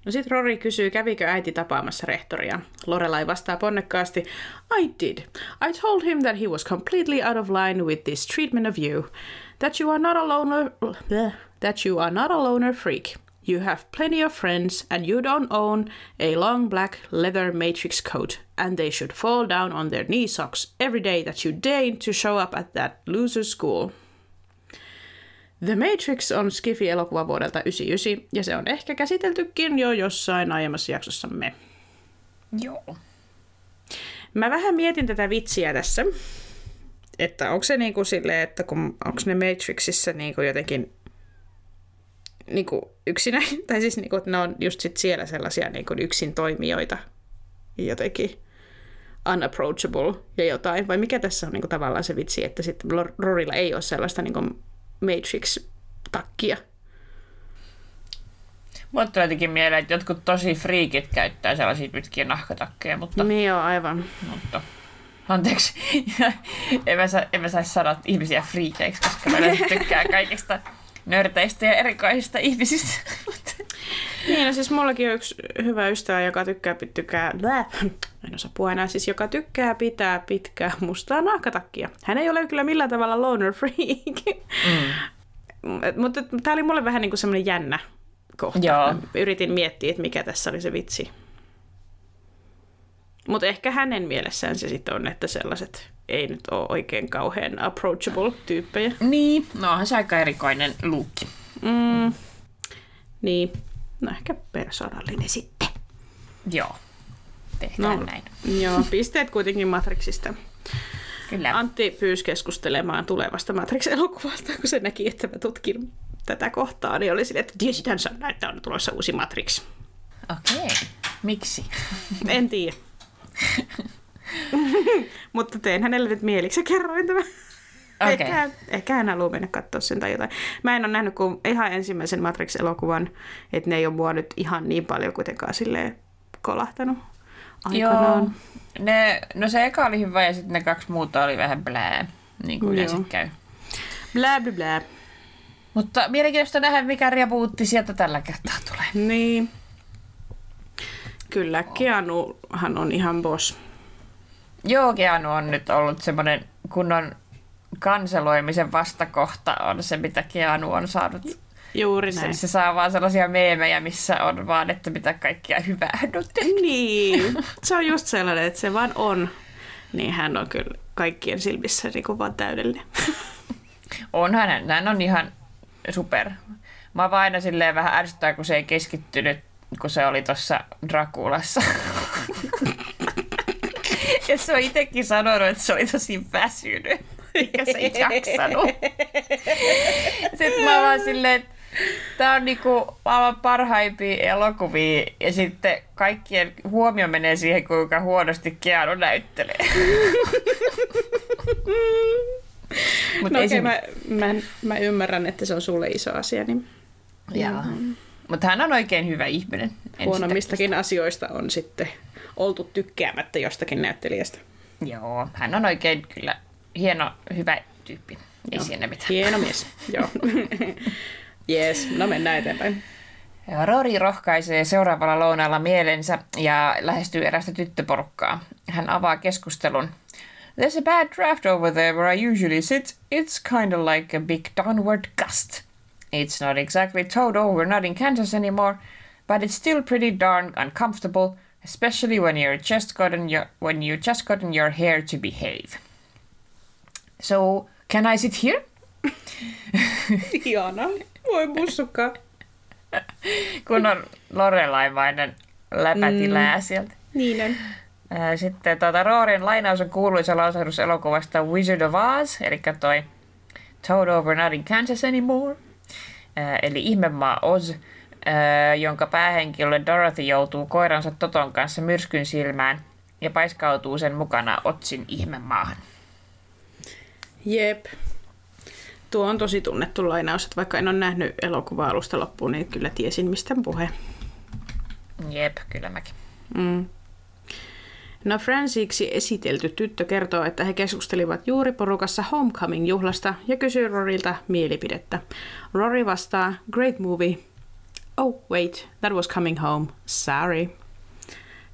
No sit Rory kysyy, kävikö äiti tapaamassa rehtoria. Lorelai vastaa ponnekkaasti, I did. I told him that he was completely out of line with this treatment of you. That you are not a loner, bleh, that you are not a loner freak. You have plenty of friends and you don't own a long black leather matrix coat and they should fall down on their knee socks every day that you deign to show up at that loser school. The Matrix on Skifi-elokuva vuodelta 1999 ja se on ehkä käsiteltykin jo jossain aiemmassa jaksossamme. Joo. Mä vähän mietin tätä vitsiä tässä, että onko se niinku silleen, että kun, onko ne Matrixissa niinku jotenkin niinku yksinä, tai siis niinku, että ne on just sit siellä sellaisia niinku yksin toimijoita jotenkin unapproachable ja jotain, vai mikä tässä on niinku tavallaan se vitsi, että sitten Rorilla ei ole sellaista niinku Matrix-takkia. Mulle tulee jotenkin mieleen, että jotkut tosi friikit käyttää sellaisia pitkiä nahkatakkeja, mutta... Niin joo, aivan. mutta anteeksi, en mä, saa, en mä saisi sanoa ihmisiä friikeiksi, koska mä tykkään kaikista nörteistä ja erikoisista ihmisistä. Niin, no siis mullakin on yksi hyvä ystävä, joka tykkää, tykkää, blää, en osaa puhua enää, siis joka tykkää pitää pitkää mustaa nahkatakkia. Hän ei ole kyllä millään tavalla loner freak. Mm. Mutta tämä oli mulle vähän niin kuin semmoinen jännä kohta. Joo. Yritin miettiä, että mikä tässä oli se vitsi. Mutta ehkä hänen mielessään se sitten on, että sellaiset ei nyt ole oikein kauhean approachable tyyppejä. niin, no onhan se aika erikoinen luukki. Mm. Niin, no ehkä persoonallinen sitten. Joo, tehdään No, näin. joo, pisteet kuitenkin Matrixista. Kyllä. Antti pyysi keskustelemaan tulevasta Matrix-elokuvasta, kun se näki, että mä tutkin tätä kohtaa, niin oli silleen, että tiesithän sä, että on tulossa uusi Matrix. Okei, miksi? En tiedä. Mutta tein hänelle nyt mieliksi ja kerroin tämän. Okei. Ehkä, ehkä hän haluaa mennä katsoa sen tai jotain. Mä en ole nähnyt kuin ihan ensimmäisen Matrix-elokuvan, että ne ei ole mua nyt ihan niin paljon kuitenkaan silleen kolahtanut aikanaan. Joo. Ne, no se eka oli hyvä ja sitten ne kaksi muuta oli vähän blää, niin kuin yleensä käy. Blä, blä, blä. Mutta mielenkiintoista nähdä, mikä rebootti sieltä tällä kertaa tulee. Niin. Kyllä, Keanuhan on ihan boss. Joo, Keanu on nyt ollut semmoinen kunnon kanseloimisen vastakohta on se, mitä Keanu on saanut. Juuri Se, näin. se saa vaan sellaisia meemejä, missä on vaan, että mitä kaikkia hyvää hän on tehnyt. Niin, se on just sellainen, että se vaan on. Niin hän on kyllä kaikkien silmissä niin kuin vaan täydellinen. Onhan hän, hän on ihan super. Mä vaan aina silleen vähän ärsyttää, kun se ei keskittynyt, kun se oli tuossa Drakulassa. ja se on itsekin sanonut, että se oli tosi väsynyt. Eikä se ei jaksanut. Sitten mä vaan silleen, että Tää on niinku maailman parhaimpia elokuvia ja sitten kaikkien huomio menee siihen, kuinka huonosti Keanu näyttelee. Mut no okei, se mä, mä, mä, ymmärrän, että se on sulle iso asia, niin Jaa. Mutta hän on oikein hyvä ihminen. En huonommistakin asioista on sitten oltu tykkäämättä jostakin näyttelijästä. Joo, hän on oikein kyllä hieno, hyvä tyyppi. Ei siinä mitään. Hieno mies, joo. Jees, no mennään eteenpäin. Ja Rory rohkaisee seuraavalla lounaalla mielensä ja lähestyy erästä tyttöporukkaa. Hän avaa keskustelun. There's a bad draft over there where I usually sit. It's kind of like a big downward gust. It's not exactly towed over, not in Kansas anymore, but it's still pretty darn uncomfortable, especially when you're just gotten your when you just gotten your hair to behave. So, can I sit here? Ihana. Voi mussukka. Kun on Lorelaimainen läpätilää mm. sieltä. Niin on. Ää, Sitten tuota, Roorin lainaus on kuuluisa lausahdus elokuvasta Wizard of Oz, eli toi Toad Over Not in Kansas Anymore, ää, eli Ihmemaa Oz, ää, jonka päähenkilö Dorothy joutuu koiransa Toton kanssa myrskyn silmään ja paiskautuu sen mukana Otsin ihmemaahan. Jep. Tuo on tosi tunnettu lainaus, että vaikka en ole nähnyt elokuvaa alusta loppuun, niin kyllä tiesin, mistä puhe. Jep, kyllä mäkin. Mm. No Fransiksi esitelty tyttö kertoo, että he keskustelivat juuri porukassa Homecoming-juhlasta ja kysyy Rorilta mielipidettä. Rory vastaa, great movie. Oh, wait, that was coming home. Sorry.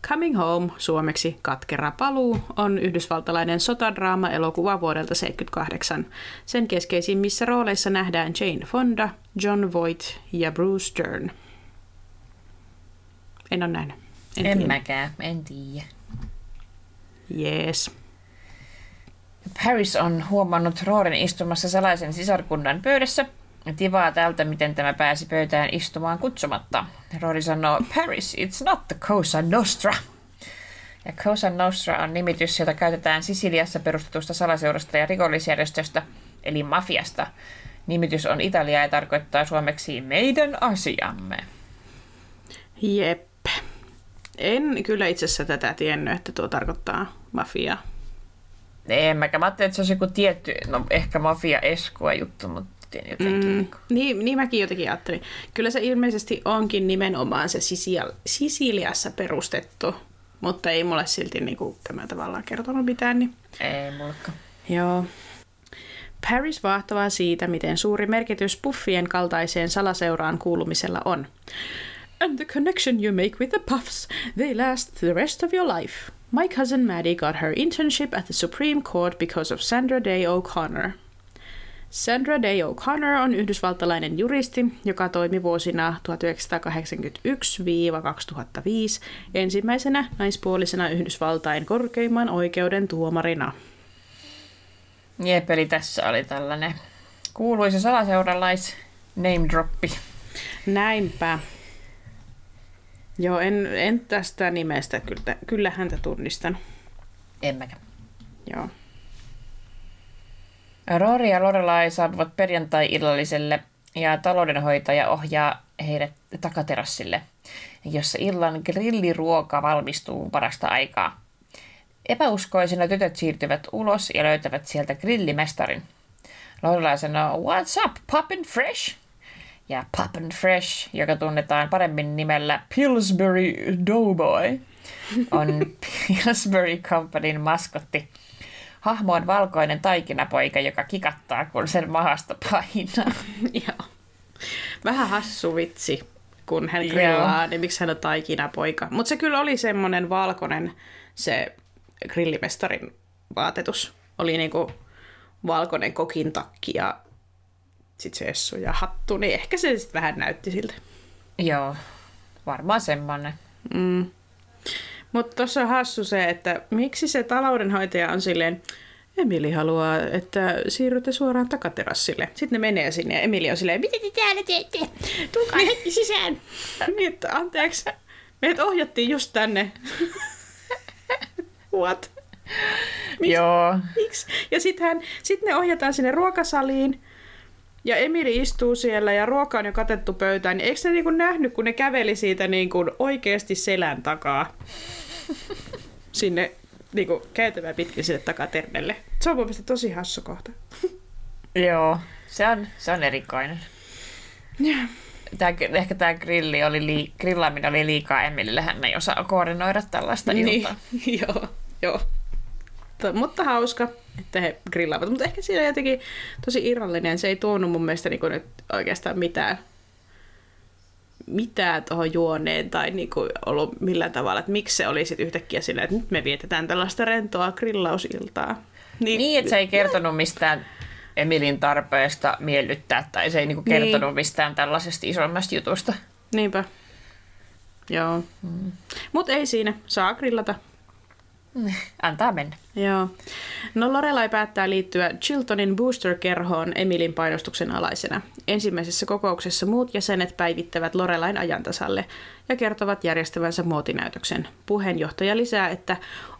Coming Home, suomeksi Katkera paluu, on yhdysvaltalainen sotadraama-elokuva vuodelta 1978. Sen keskeisimmissä rooleissa nähdään Jane Fonda, John Voight ja Bruce Dern. En ole nähnyt. En, en tiedä. mäkään, en tiedä. Jees. Paris on huomannut Roorin istumassa salaisen sisarkunnan pöydässä tivaa tältä, miten tämä pääsi pöytään istumaan kutsumatta. Rory sanoo, Paris, it's not the Cosa Nostra. Ja Cosa Nostra on nimitys, jota käytetään Sisiliassa perustetusta salaseurasta ja rikollisjärjestöstä, eli mafiasta. Nimitys on Italia ja tarkoittaa suomeksi meidän asiamme. Jep. En kyllä itse asiassa tätä tiennyt, että tuo tarkoittaa mafiaa. En mäkään. Mä ajattelin, että se olisi joku tietty, no ehkä mafia eskua juttu, mutta jotenkin. Mm, Mm. niin, niin mäkin jotenkin ajattelin. Kyllä se ilmeisesti onkin nimenomaan se Sisial- Sisiliassa perustettu, mutta ei mulle silti niinku tämä tavallaan kertonut mitään. Niin. Ei mullekaan. Joo. Paris vahtovaa siitä, miten suuri merkitys puffien kaltaiseen salaseuraan kuulumisella on. And the connection you make with the puffs, they last the rest of your life. My cousin Maddie got her internship at the Supreme Court because of Sandra Day O'Connor. Sandra Day O'Connor on yhdysvaltalainen juristi, joka toimi vuosina 1981-2005 ensimmäisenä naispuolisena Yhdysvaltain korkeimman oikeuden tuomarina. Jep, eli tässä oli tällainen kuuluisa salaseuralais name droppi. Näinpä. Joo, en, en tästä nimestä kyllä, kyllä häntä tunnistan. En mäkään. Joo. Rory ja Lorelai saapuvat perjantai-illalliselle ja taloudenhoitaja ohjaa heidät takaterassille, jossa illan grilliruoka valmistuu parasta aikaa. Epäuskoisina tytöt siirtyvät ulos ja löytävät sieltä grillimestarin. Lorelai sanoo, what's up, poppin' fresh? Ja Poppin' Fresh, joka tunnetaan paremmin nimellä Pillsbury Doughboy, on Pillsbury Companyn maskotti. Hahmo on valkoinen taikinapoika, joka kikattaa, kun sen mahasta painaa. Joo. Vähän hassu vitsi, kun hän grillaa, niin miksi hän on taikinapoika. Mutta se kyllä oli semmoinen valkoinen se grillimestarin vaatetus. Oli niinku valkoinen kokin takki ja sit se essu ja hattu, niin ehkä se sitten vähän näytti siltä. Joo, varmaan semmonen. Mm. Mutta tuossa on hassu se, että miksi se taloudenhoitaja on silleen, Emili haluaa, että siirrytte suoraan takaterassille. Sitten ne menee sinne ja Emili on silleen, mitä te täällä teette? Tulkaa hetki sisään. niin, että anteeksi, meidät ohjattiin just tänne. What? Miks? Joo, Miksi? Ja sitten sit ne ohjataan sinne ruokasaliin. Ja Emili istuu siellä ja ruoka on jo katettu pöytään. Niin eikö ne niinku nähnyt, kun ne käveli siitä niinku oikeasti selän takaa sinne niinku käytävää pitkin sinne takaternelle. Se on mun mielestä tosi hassu kohta. joo. Se on, se on erikoinen. Yeah. Tää, ehkä tämä grilli oli lii, grillaaminen oli liikaa Emilille. Hän ei osaa koordinoida tällaista Niin, iltaa. joo, joo. Mutta, mutta hauska, että he grillaavat. Mutta ehkä siinä jotenkin tosi irrallinen. Se ei tuonut mun mielestä niin nyt oikeastaan mitään mitään tuohon juoneen tai niinku ollut millään tavalla, että miksi se oli sitten yhtäkkiä sillä, että nyt me vietetään tällaista rentoa grillausiltaa. Niin, niin että se ei kertonut mistään Emilin tarpeesta miellyttää tai se ei niinku kertonut niin. mistään tällaisesta isommasta jutusta. Niinpä. Joo. Mm. Mutta ei siinä, saa grillata. Antaa mennä. Joo. No Lorelai päättää liittyä Chiltonin Booster-kerhoon Emilin painostuksen alaisena. Ensimmäisessä kokouksessa muut jäsenet päivittävät Lorelain ajantasalle ja kertovat järjestävänsä muotinäytöksen. Puheenjohtaja lisää, että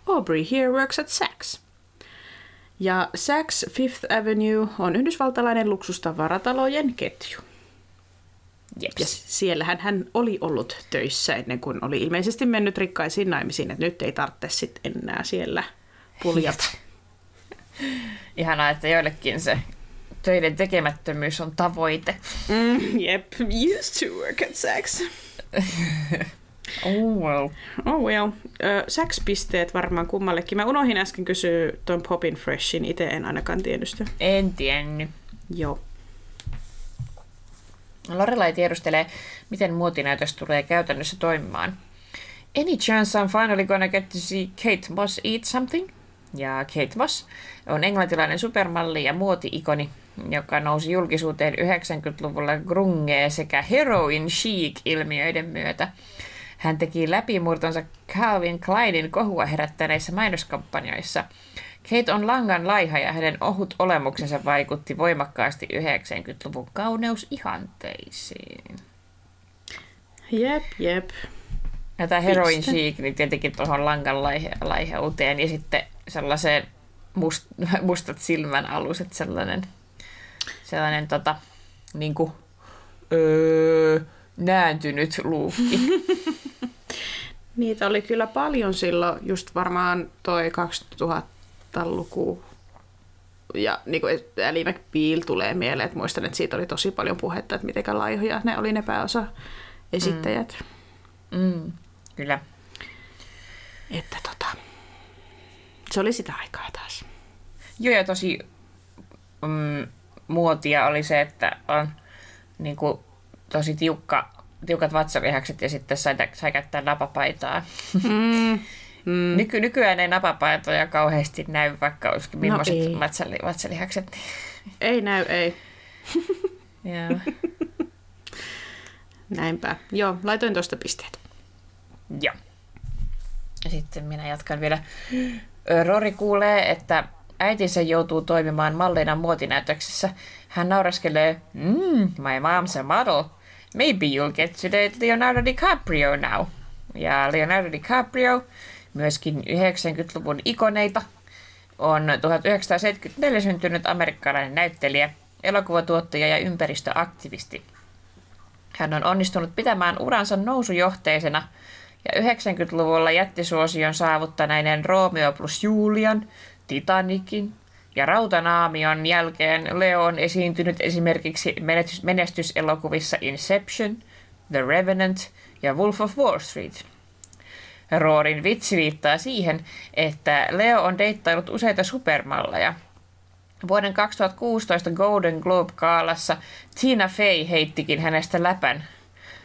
Aubrey here works at Saks. Ja Saks Fifth Avenue on yhdysvaltalainen luksustavarataalojen ketju. Jeps. Ja siellähän hän oli ollut töissä ennen kuin oli ilmeisesti mennyt rikkaisiin naimisiin, että nyt ei tarvitse sitten enää siellä puljata. Ihanaa, että joillekin se töiden tekemättömyys on tavoite. Mm, yep, used to work at Saks. oh well. Oh well. Saks-pisteet varmaan kummallekin. Mä unohdin äsken kysyä tuon Popin Freshin, itse en ainakaan tiennyt sitä. En tiennyt. Joo. Lorelai tiedustelee, miten muotinäytös tulee käytännössä toimimaan. Any chance I'm finally gonna get to see Kate Moss eat something? Ja Kate Moss on englantilainen supermalli ja muoti-ikoni, joka nousi julkisuuteen 90-luvulla grungee sekä heroin chic-ilmiöiden myötä. Hän teki läpimurtonsa Calvin Kleinin kohua herättäneissä mainoskampanjoissa – Kate on langan laiha ja hänen ohut olemuksensa vaikutti voimakkaasti 90-luvun kauneusihanteisiin. Jep, jep. Ja tämä heroin chic, niin tietenkin tuohon langan laihe, laiheuteen ja sitten sellaiseen must, mustat silmän aluset, sellainen, sellainen tota, niin kuin, öö, nääntynyt luukki. Niitä oli kyllä paljon silloin, just varmaan toi 2000 luku. Ja niin kuin Ali McBeal tulee mieleen, että muistan, että siitä oli tosi paljon puhetta, että miten laihoja ne oli ne pääosa esittäjät. Mm. Mm. Kyllä. Että tota, se oli sitä aikaa taas. Joo, ja tosi mm, muotia oli se, että on niin kuin, tosi tiukka, tiukat vatsalihakset ja sitten sai, sai käyttää napapaitaa. Mm. Mm. Nyky- nykyään ei napapaitoja kauheasti näy, vaikka olisikin no millaiset no vatsali- vatsalihakset. Ei näy, ei. Joo. Näinpä. Joo, laitoin tuosta pisteet. Joo. Ja sitten minä jatkan vielä. Rori kuulee, että äitinsä joutuu toimimaan mallina muotinäytöksessä. Hän nauraskelee, mm, my mom's a model. Maybe you'll get to date Leonardo DiCaprio now. Ja Leonardo DiCaprio myöskin 90-luvun ikoneita, on 1974 syntynyt amerikkalainen näyttelijä, elokuvatuottaja ja ympäristöaktivisti. Hän on onnistunut pitämään uransa nousujohteisena ja 90-luvulla jättisuosion saavuttaneiden Romeo plus Julian, Titanikin ja Rautanaamion jälkeen Leo on esiintynyt esimerkiksi menestyselokuvissa Inception, The Revenant ja Wolf of Wall Street – Roorin vitsi viittaa siihen, että Leo on deittailut useita supermalleja. Vuoden 2016 Golden Globe-kaalassa Tina Fey heittikin hänestä läpän.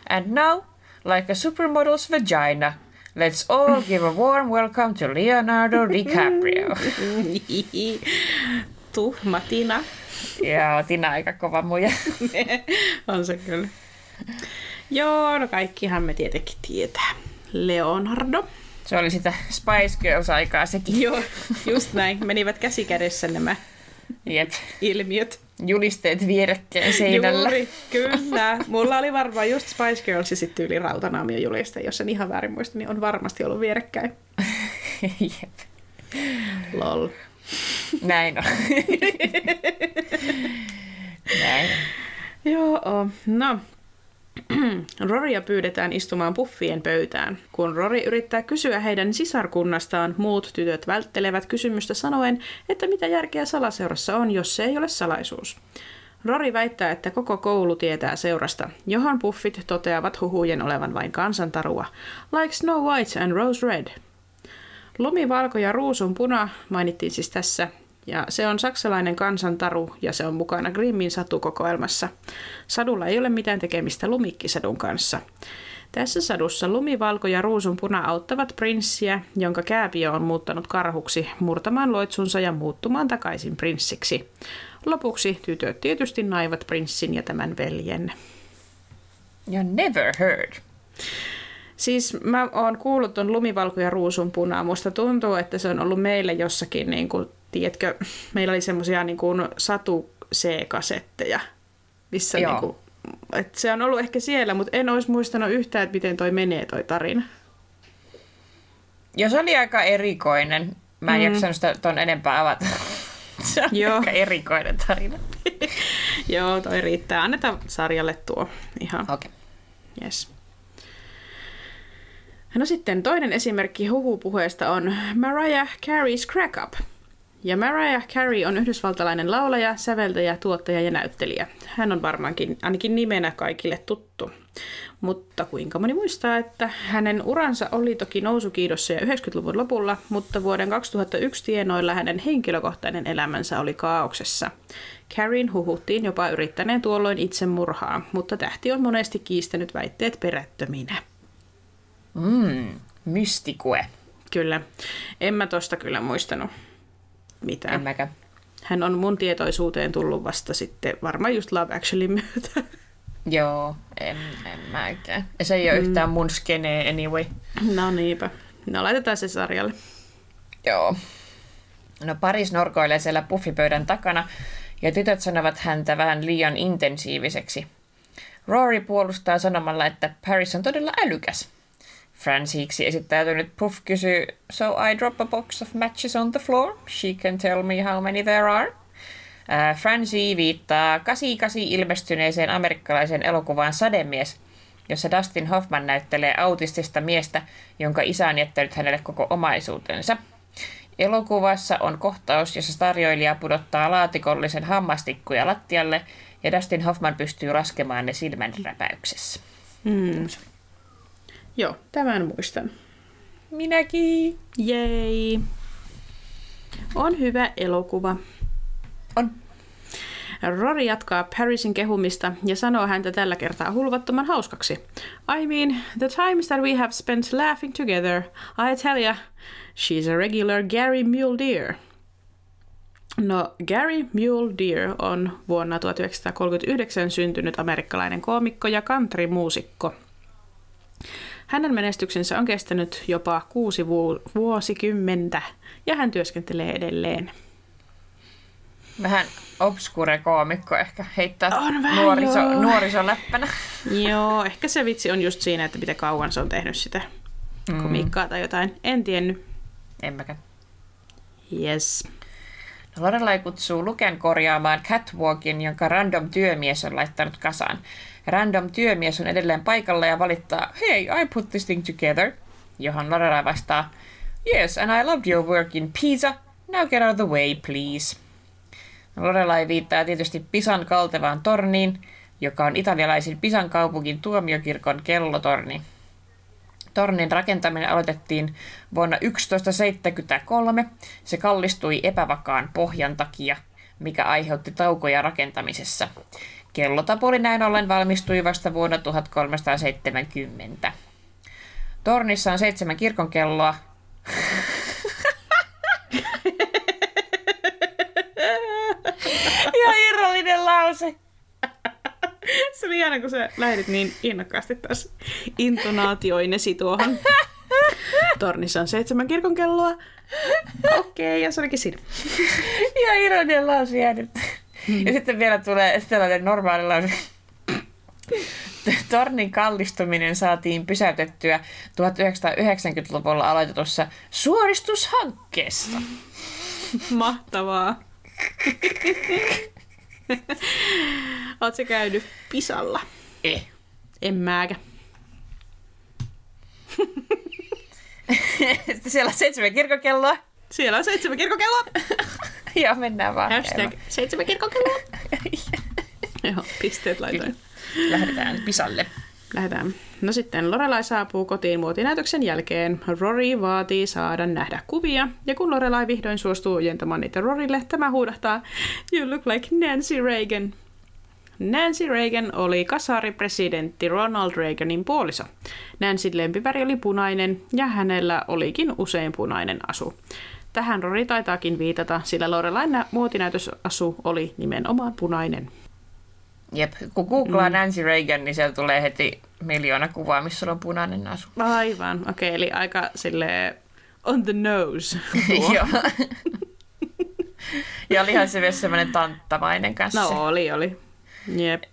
And now, like a supermodel's vagina, let's all give a warm welcome to Leonardo DiCaprio. Tuhma Tina. Joo, Tina aika kova muja. on se kyllä. Joo, no kaikkihan me tietenkin tietää. Leonardo. Se oli sitä Spice Girls-aikaa sekin. Joo, just näin. Menivät käsi kädessä nämä Jep. ilmiöt. Julisteet vierekkäin seinällä. Juuri, kyllä. Mulla oli varmaan just Spice Girls ja sitten yli Rautanaamion juliste, jos en ihan väärin muista, niin on varmasti ollut vierekkäin. Jep. Lol. Näin on. Näin. Joo, no Roria pyydetään istumaan puffien pöytään. Kun Rori yrittää kysyä heidän sisarkunnastaan, muut tytöt välttelevät kysymystä sanoen, että mitä järkeä salaseurassa on, jos se ei ole salaisuus. Rory väittää, että koko koulu tietää seurasta, johon puffit toteavat huhujen olevan vain kansantarua, like Snow White and Rose Red. Lumivalko ja ruusun puna mainittiin siis tässä. Ja se on saksalainen kansantaru ja se on mukana Grimmin satukokoelmassa. Sadulla ei ole mitään tekemistä lumikkisadun kanssa. Tässä sadussa lumivalko ja ruusun puna auttavat prinssiä, jonka kääpiö on muuttanut karhuksi, murtamaan loitsunsa ja muuttumaan takaisin prinssiksi. Lopuksi tytöt tietysti naivat prinssin ja tämän veljen. Ja never heard. Siis mä oon kuullut ton lumivalko ja ruusun punaa. Musta tuntuu, että se on ollut meille jossakin, niin kuin, tiedätkö, meillä oli semmosia niin kuin satu C-kasetteja, missä Joo. niin kuin, että se on ollut ehkä siellä, mutta en olisi muistanut yhtään, että miten toi menee toi tarina. Ja se oli aika erikoinen. Mä en mm. jaksanut sitä ton enempää avata. se on Joo. aika erikoinen tarina. Joo, toi riittää. Annetaan sarjalle tuo ihan. Okei. Okay. Yes. No sitten toinen esimerkki huhupuheesta on Mariah Carey's Crack Up. Ja Mariah Carey on yhdysvaltalainen laulaja, säveltäjä, tuottaja ja näyttelijä. Hän on varmaankin ainakin nimenä kaikille tuttu. Mutta kuinka moni muistaa, että hänen uransa oli toki nousukiidossa jo 90-luvun lopulla, mutta vuoden 2001 tienoilla hänen henkilökohtainen elämänsä oli kaauksessa. Careyn huhuttiin jopa yrittäneen tuolloin itsemurhaa, mutta tähti on monesti kiistänyt väitteet perättöminä. Mm, mystikue. Kyllä. En mä tosta kyllä muistanut mitään. En mäkään. Hän on mun tietoisuuteen tullut vasta sitten varmaan just Love Actually myötä. Joo, en, en mäkään. Ja se ei ole mm. yhtään mun skenee anyway. No niinpä. No laitetaan se sarjalle. Joo. No Paris norkoilee siellä puffipöydän takana ja tytöt sanovat häntä vähän liian intensiiviseksi. Rory puolustaa sanomalla, että Paris on todella älykäs. Fransiksi esittäytynyt Puff kysyy, So I drop a box of matches on the floor. She can tell me how many there are. Äh, Francie viittaa 88 ilmestyneeseen amerikkalaiseen elokuvaan Sademies, jossa Dustin Hoffman näyttelee autistista miestä, jonka isä on jättänyt hänelle koko omaisuutensa. Elokuvassa on kohtaus, jossa tarjoilija pudottaa laatikollisen hammastikkuja lattialle ja Dustin Hoffman pystyy laskemaan ne silmänräpäyksessä. Mm. Joo, tämän muistan. Minäkin. Jei. On hyvä elokuva. On. Rory jatkaa Parisin kehumista ja sanoo häntä tällä kertaa hulvattoman hauskaksi. I mean, the times that we have spent laughing together, I tell ya, she's a regular Gary Mule Deer. No, Gary Mule Deer on vuonna 1939 syntynyt amerikkalainen koomikko ja country-muusikko. Hänen menestyksensä on kestänyt jopa kuusi vu- vuosikymmentä ja hän työskentelee edelleen. Vähän obskure koomikko ehkä heittää On vähän, nuoriso, joo. nuorisoläppänä. Joo, ehkä se vitsi on just siinä, että miten kauan se on tehnyt sitä Mm. komiikkaa tai jotain. En tiennyt. En mäkään. Yes. Lorelai kutsuu Luken korjaamaan catwalkin, jonka random työmies on laittanut kasaan. Random työmies on edelleen paikalla ja valittaa, Hey, I put this thing together. Johon Lorelai vastaa, Yes, and I loved your work in Pisa. Now get out of the way, please. Lorelai viittaa tietysti Pisan kaltevaan torniin, joka on italialaisin Pisan kaupungin tuomiokirkon kellotorni. Tornin rakentaminen aloitettiin vuonna 1173. Se kallistui epävakaan pohjan takia, mikä aiheutti taukoja rakentamisessa. Kellotapuli näin ollen valmistui vasta vuonna 1370. Tornissa on seitsemän kirkonkelloa. Ihan irrallinen lause. Se oli ihana, kun sä lähdit niin innokkaasti taas intonaatioinesi tuohon. Tornissa on seitsemän kirkonkelloa. Okei, okay, ja se olikin siinä. Ihan irrallinen lause jäänyt. Ja sitten vielä tulee tällainen normaali lause. Tornin kallistuminen saatiin pysäytettyä 1990-luvulla aloitetussa suoristushankkeessa. Mahtavaa. Oletko käynyt Pisalla? Eh. En. Sitten siellä on seitsemän kirkokelloa. Siellä on seitsemän kirkonkelloa. Ja mennään vaan. Hashtag seitsemän kirkonkelloa. Joo, pisteet laitoin. Lähdetään Pisalle. Lähdetään. No sitten Lorelai saapuu kotiin muotinäytöksen jälkeen. Rory vaatii saada nähdä kuvia, ja kun Lorelai vihdoin suostuu ojentamaan niitä Rorille, tämä huudahtaa You look like Nancy Reagan. Nancy Reagan oli kasaripresidentti Ronald Reaganin puoliso. Nancyn lempiväri oli punainen, ja hänellä olikin usein punainen asu. Tähän Rory taitaakin viitata, sillä Lorelain muotinäytösasu oli nimenomaan punainen. Jep, kun googlaa mm. Nancy Reagan, niin siellä tulee heti miljoona kuvaa, missä on punainen asu. Aivan, okei, okay, eli aika sille on the nose. Joo. ja olihan se myös semmoinen tanttamainen kanssa. No oli, oli. Jep.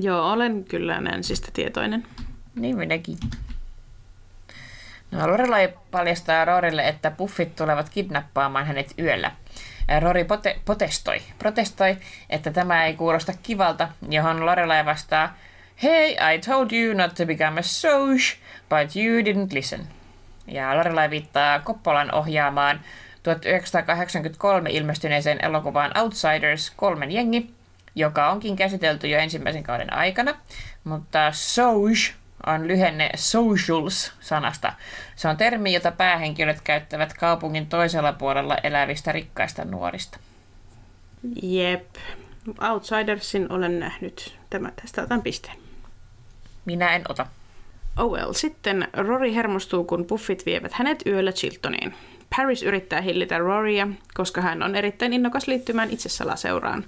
Joo, olen kyllä Nancystä tietoinen. Niin minäkin. No, Lorelai paljastaa Rorille, että puffit tulevat kidnappaamaan hänet yöllä. Rory pote- potestoi, protestoi, että tämä ei kuulosta kivalta, johon Lorelai vastaa, Hey, I told you not to become a Soch, but you didn't listen. Ja Lorelai viittaa Koppolan ohjaamaan 1983 ilmestyneeseen elokuvaan Outsiders kolmen jengi, joka onkin käsitelty jo ensimmäisen kauden aikana, mutta Soch on lyhenne socials-sanasta. Se on termi, jota päähenkilöt käyttävät kaupungin toisella puolella elävistä rikkaista nuorista. Jep. Outsidersin olen nähnyt. Tämä tästä otan pisteen. Minä en ota. Oh well. Sitten Rory hermostuu, kun puffit vievät hänet yöllä Chiltoniin. Paris yrittää hillitä Rorya, koska hän on erittäin innokas liittymään itsesalaseuraan.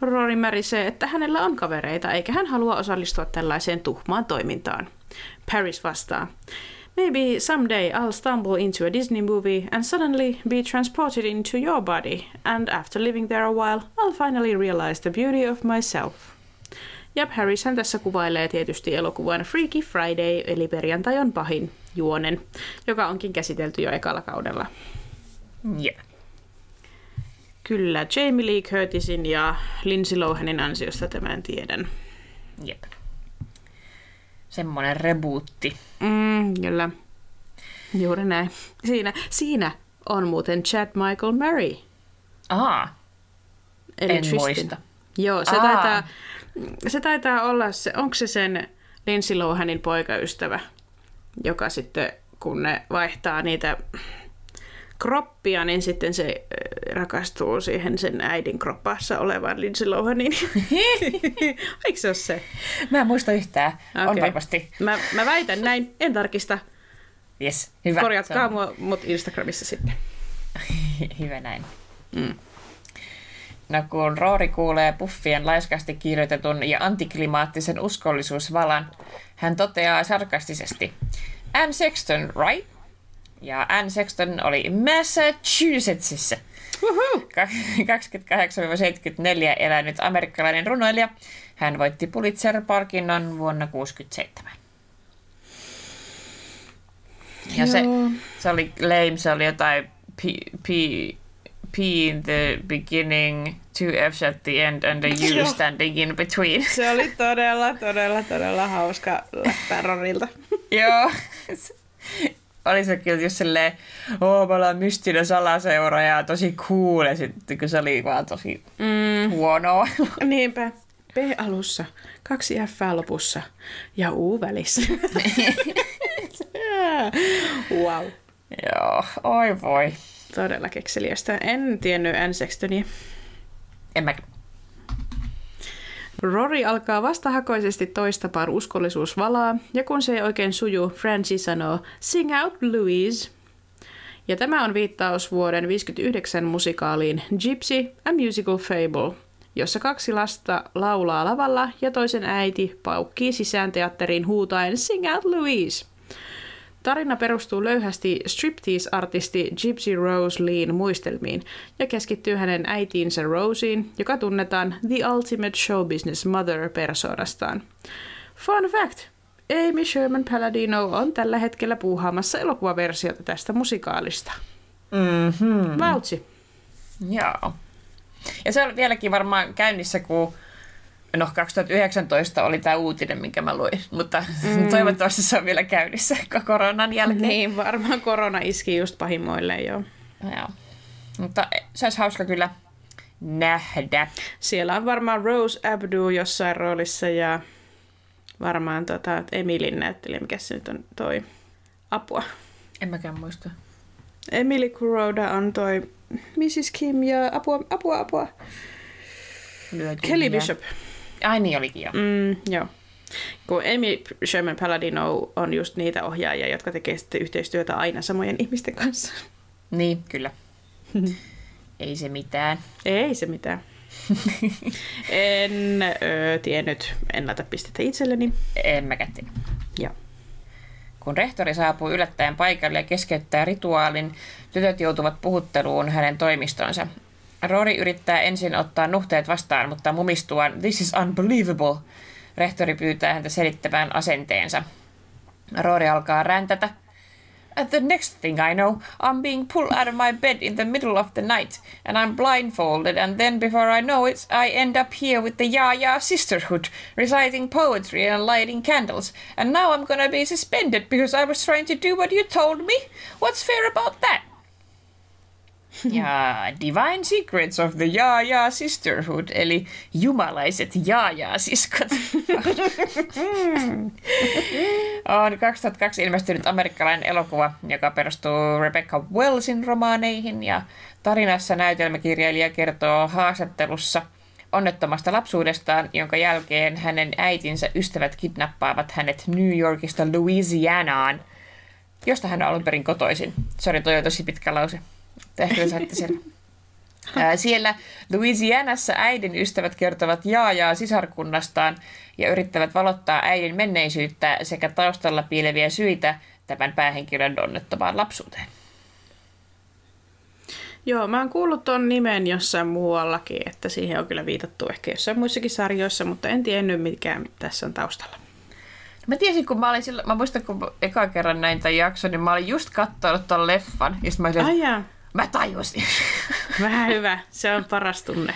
Rory märisee, että hänellä on kavereita, eikä hän halua osallistua tällaiseen tuhmaan toimintaan. Paris vastaa, Maybe someday I'll stumble into a Disney movie and suddenly be transported into your body, and after living there a while, I'll finally realize the beauty of myself. Ja Paris hän tässä kuvailee tietysti elokuvan Freaky Friday, eli perjantai on pahin juonen, joka onkin käsitelty jo ekalla kaudella. Yeah. Kyllä, Jamie Lee Curtisin ja Lindsay Lohanin ansiosta tämän tiedän. Jep. Semmoinen rebootti. Mm, kyllä. Juuri näin. Siinä, siinä on muuten Chad Michael Murray. Aa. Eli en Tristan. muista. Joo, se taitaa, se taitaa olla se, onko se sen Lindsay Lohanin poikaystävä, joka sitten kun ne vaihtaa niitä kroppia, niin sitten se rakastuu siihen sen äidin kroppassa olevaan Lindsay Lohaniin. Eikö se ole se? Mä en muista yhtään. Okay. On varmasti. Mä, mä väitän näin, en tarkista. Yes, hyvä. Korjatkaa on- mua mut Instagramissa sitten. hyvä näin. Mm. No kun Roori kuulee Puffien laiskasti kirjoitetun ja antiklimaattisen uskollisuusvalan, hän toteaa sarkastisesti, Anne Sexton, right? Ja Anne Sexton oli Massachusettsissa. Uhu. Ka- 28-74 elänyt amerikkalainen runoilija. Hän voitti Pulitzer-palkinnon vuonna 1967. Ja se, Joo. se oli lame, se oli jotain P, P, P in the beginning, two F's at the end and a U Joo. standing in between. Se oli todella, todella, todella hauska läppää Rorilta. Joo. Oli se kyllä just silleen, oo, me ollaan mystinen salaseura ja tosi cool, ja sitten kun se oli vaan tosi Mm, huonoa. niinpä. P alussa, kaksi F lopussa ja U välissä. wow. Joo, oi voi. Todella kekseliästä. En tiennyt Anne Sextonia. En mä... Rory alkaa vastahakoisesti toistaa uskollisuusvalaa, ja kun se ei oikein suju, Francie sanoo Sing out, Louise. Ja tämä on viittaus vuoden 1959 musikaaliin Gypsy, a Musical Fable, jossa kaksi lasta laulaa lavalla ja toisen äiti paukkii sisään teatteriin huutaen Sing out, Louise. Tarina perustuu löyhästi striptease-artisti Gypsy Rose Leen muistelmiin ja keskittyy hänen äitiinsä Roseen, joka tunnetaan The Ultimate Show Business Mother persoonastaan. Fun fact! Amy Sherman Palladino on tällä hetkellä puuhaamassa elokuvaversiota tästä musikaalista. Mm-hmm. Vautsi. Joo. Ja se on vieläkin varmaan käynnissä, kun no 2019 oli tämä uutinen, minkä mä luin, mutta mm. toivottavasti se on vielä käynnissä koronan jälkeen. Niin, varmaan korona iski just pahimmoille jo. Joo. Mutta se olisi hauska kyllä nähdä. Siellä on varmaan Rose Abdu jossain roolissa ja varmaan tota, Emilin näyttelijä, mikä se nyt on toi apua. En mäkään muista. Emily Kuroda on toi Mrs. Kim ja apua, apua, apua. Lyöty Kelly. Bishop. Ai niin olikin jo. Mm, joo. Kun Amy Sherman Palladino on just niitä ohjaajia, jotka tekee sitten yhteistyötä aina samojen ihmisten kanssa. Niin, kyllä. Ei se mitään. Ei se mitään. en ö, tiennyt, en laita pistettä itselleni. En mäkään tiedä. Joo. Kun rehtori saapuu yllättäen paikalle ja keskeyttää rituaalin, tytöt joutuvat puhutteluun hänen toimistonsa. Rory yrittää ensin ottaa nuhteet vastaan, mutta mumistuaan This is unbelievable. Rehtori pyytää häntä selittämään asenteensa. Rory alkaa räntätä. At the next thing I know, I'm being pulled out of my bed in the middle of the night, and I'm blindfolded, and then before I know it, I end up here with the Ya Ya Sisterhood, reciting poetry and lighting candles, and now I'm gonna be suspended because I was trying to do what you told me? What's fair about that? Ja Divine Secrets of the Ya Sisterhood, eli jumalaiset Ya siskot. on 2002 ilmestynyt amerikkalainen elokuva, joka perustuu Rebecca Wellsin romaaneihin ja tarinassa näytelmäkirjailija kertoo haastattelussa onnettomasta lapsuudestaan, jonka jälkeen hänen äitinsä ystävät kidnappaavat hänet New Yorkista Louisianaan, josta hän on alun perin kotoisin. Sori, toi on tosi pitkä lause. Ehkä sen. Siellä Louisianassa äidin ystävät kertovat jaajaa sisarkunnastaan ja yrittävät valottaa äidin menneisyyttä sekä taustalla piileviä syitä tämän päähenkilön onnettomaan lapsuuteen. Joo, mä oon kuullut ton nimen jossain muuallakin, että siihen on kyllä viitattu ehkä jossain muissakin sarjoissa, mutta en tiennyt, mikä tässä on taustalla. Mä tiesin, kun mä olin silloin, mä muistan, kun eka kerran näin tämän jakson, niin mä olin just katsonut ton leffan. Ja mä, olin, Ai jaa, mä tajusin. vähän hyvä. Se on paras tunne.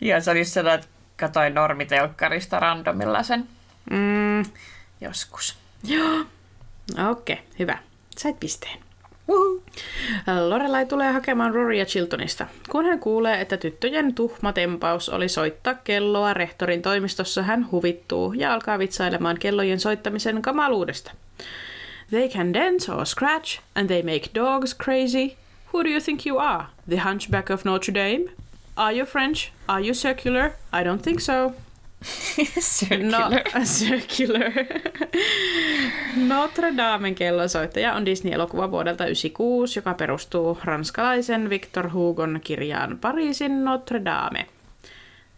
ja se oli sellainen, että katoin normitelkkarista randomilla sen Mm, joskus. joo. Okei, okay, hyvä. Sait pisteen. Uhu. Lorelai tulee hakemaan Rorya Chiltonista. Kun hän kuulee, että tyttöjen tuhma tempaus oli soittaa kelloa rehtorin toimistossa, hän huvittuu ja alkaa vitsailemaan kellojen soittamisen kamaluudesta. They can dance or scratch, and they make dogs crazy. Who do you think you are? The hunchback of Notre Dame? Are you French? Are you circular? I don't think so. No, Circular. circular. Notre Damen kellonsoittaja on Disney-elokuva vuodelta 1996, joka perustuu ranskalaisen Victor Hugon kirjaan Pariisin Notre Dame.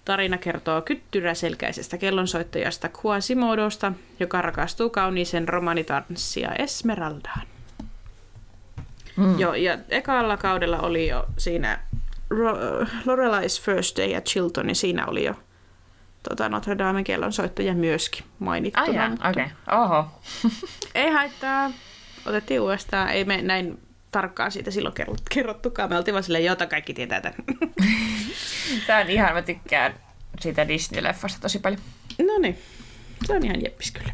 Tarina kertoo kyttyräselkäisestä kellonsoittajasta Quasimodosta, joka rakastuu kauniisen romanitanssia Esmeraldaan. Mm. Joo, ja ekalla kaudella oli jo siinä Ro- Lorelai's First Day at Chilton, niin siinä oli jo tota Notre Damen kellonsoittaja myöskin mainittuna. Ai jaa, mutta okei. Okay. Oho. Ei haittaa. Otettiin uudestaan. Ei me näin tarkkaan siitä silloin kerrot- kerrottukaan. Me oltiin vaan silleen, jota kaikki tietää tämän. Tää on ihan, mä tykkään siitä Disney-leffasta tosi paljon. no niin, se on ihan jeppis kyllä.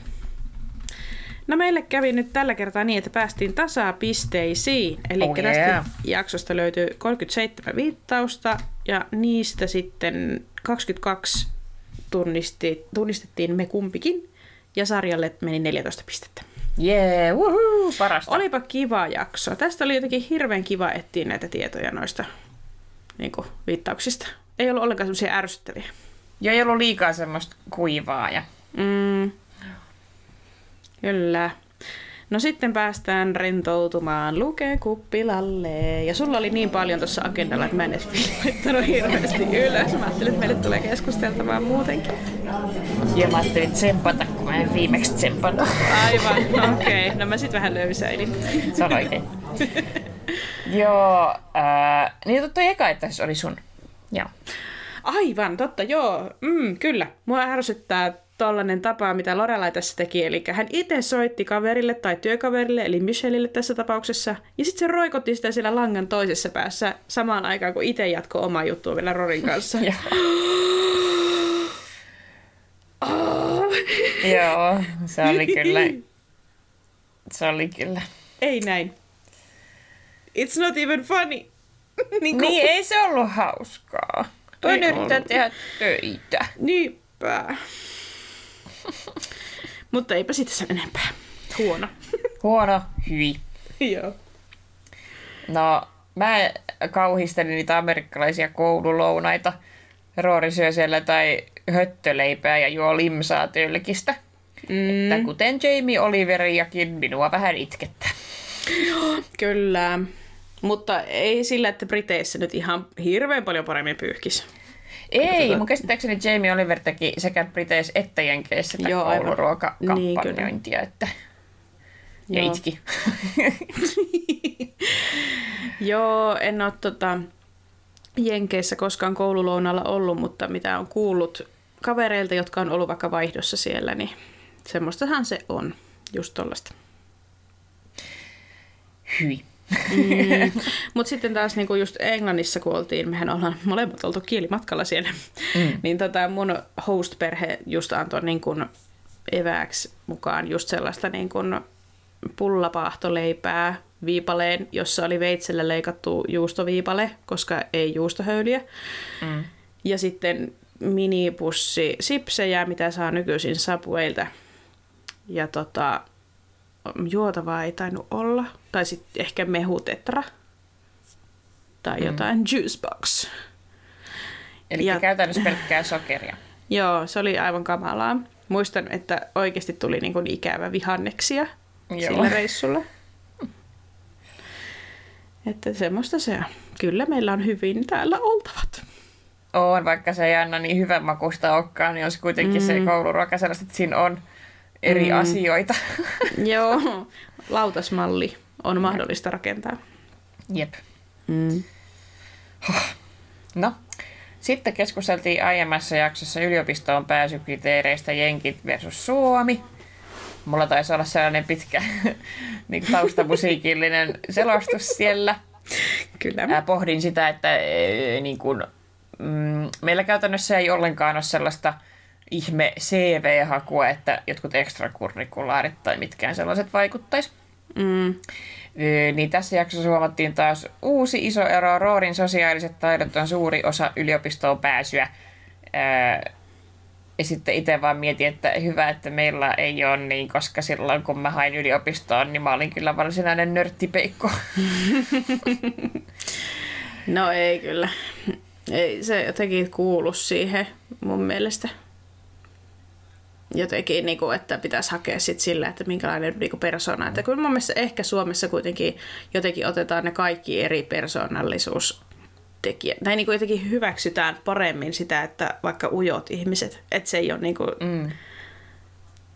No meille kävi nyt tällä kertaa niin, että päästiin tasapisteisiin. Eli Oh yeah. tästä jaksosta löytyy 37 viittausta ja niistä sitten 22 tunnisti, tunnistettiin me kumpikin. Ja sarjalle meni 14 pistettä. Jee, yeah, woohoo, parasta. Olipa kiva jakso. Tästä oli jotenkin hirveän kiva etsiä näitä tietoja noista niin kuin, viittauksista. Ei ollut ollenkaan semmoisia ärsyttäviä. Ja ei ollut liikaa semmoista kuivaa. Ja... Mm. Kyllä. No sitten päästään rentoutumaan Luke kuppilalle. Ja sulla oli niin paljon tuossa agendalla, että mä en edes laittanut hirveästi ylös. Mä ajattelin, että meille tulee keskusteltavaa muutenkin. ja mä ajattelin tsempata, kun mä en viimeksi tsempannut. Aivan, okei. Okay. No mä sitten vähän löysäilin. Se on oikein. Joo, äh, niin totta eka, että se oli sun. Joo. Aivan, totta, joo. Mm, kyllä. Mua ärsyttää tollanen tapa, mitä Lorelai tässä teki. Eli hän itse soitti kaverille tai työkaverille, eli Michelille tässä tapauksessa. Ja sitten se roikotti sitä siellä langan toisessa päässä samaan aikaan, kun itse jatkoi omaa juttua vielä Rorin kanssa. Joo. Oh. Joo, se oli kyllä. Se oli kyllä. Ei näin. It's not even funny. niin, kuin... Niin, ei se ollut hauskaa. Toinen yrittää tehdä töitä. Niinpä. Mutta eipä siitä sen enempää. Huono. Huono, hyi. Joo. No, mä kauhistelin niitä amerikkalaisia koululounaita. Roori syö siellä tai höttöleipää ja juo limsaa tölkistä. Mm. Että kuten Jamie Oliveriakin, minua vähän itkettää. Kyllä. Mutta ei sillä, että Briteissä nyt ihan hirveän paljon paremmin pyyhkis. Ei, tota... mun käsittääkseni Jamie Oliver teki sekä Briteissä että Jenkeissä Joo, kouluruokakampanjointia, Niin, että... Ja Joo. itki. Joo, en ole tota, Jenkeissä koskaan koululounalla ollut, mutta mitä on kuullut kavereilta, jotka on ollut vaikka vaihdossa siellä, niin semmoistahan se on. Just tollasta. Hyi. Mm. Mutta sitten taas niinku just Englannissa, kun oltiin, mehän ollaan molemmat oltu kielimatkalla siellä, mm. niin tota mun host-perhe just antoi niinku evääksi mukaan just sellaista niinku pullapaahtoleipää viipaleen, jossa oli veitsellä leikattu juustoviipale, koska ei juustohöyliä. Mm. Ja sitten minipussi sipsejä, mitä saa nykyisin Subwaylta. Ja tota, juotavaa ei tainnut olla. Tai sitten ehkä mehutetra. Tai Mm. jotain juicebox. Eli Ja- käytännössä pelkkää sokeria. Joo, se oli aivan kamalaa. Muistan, että oikeasti tuli niinku ikävä vihanneksia Joo. sillä reissulla. Että semmoista se on. Kyllä meillä on hyvin täällä oltavat. On, vaikka se ei aina niin hyvän makusta olekaan, niin on se kuitenkin mm. se kouluruoka sellaista, että siinä on eri mm. asioita. Joo, lautasmalli on mahdollista rakentaa. Jep. Mm. No, sitten keskusteltiin aiemmassa jaksossa yliopistoon pääsykriteereistä Jenkit versus Suomi. Mulla taisi olla sellainen pitkä niin taustamusiikillinen selostus siellä. Kyllä. Ää, pohdin sitä, että ee, niin kun, mm, meillä käytännössä ei ollenkaan ole sellaista ihme CV-hakua, että jotkut ekstrakurrikulaarit tai mitkään sellaiset vaikuttaisi. Mm. Niin tässä jaksossa huomattiin taas uusi iso ero. Roorin sosiaaliset taidot on suuri osa yliopistoon pääsyä. Ja sitten itse vaan mietin, että hyvä, että meillä ei ole niin, koska silloin kun mä hain yliopistoon, niin mä olin kyllä varsinainen nörttipeikko. No ei kyllä. Ei se jotenkin kuulu siihen mun mielestä. Jotenkin, niin kuin, että pitäisi hakea sit sillä, että minkälainen niin kuin persona. Että kyllä mun mielestä ehkä Suomessa kuitenkin jotenkin otetaan ne kaikki eri persoonallisuustekijät. Tai niin kuin jotenkin hyväksytään paremmin sitä, että vaikka ujot ihmiset, että se ei ole niin kuin, Mm.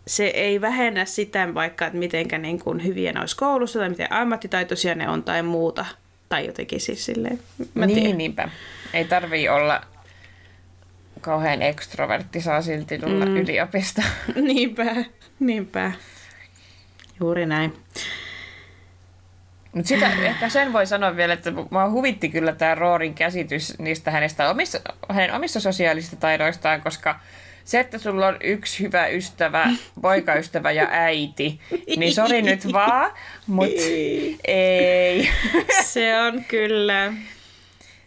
se ei vähennä sitä vaikka, että mitenkä niin kuin hyviä ne olisi koulussa tai miten ammattitaitoisia ne on tai muuta. Tai jotenkin siis silleen, mä niin, tiedän. niinpä. Ei tarvii olla kauhean ekstrovertti, saa silti tulla mm. yliopistoon. Niinpä, niinpä. Juuri näin. Mutta sitä ehkä sen voi sanoa vielä, että mua huvitti kyllä tämä Roorin käsitys niistä hänestä omissa, hänen omissa sosiaalisista taidoistaan, koska se, että sulla on yksi hyvä ystävä, poikaystävä ja äiti, niin sori nyt vaan, mutta ei. Se on kyllä,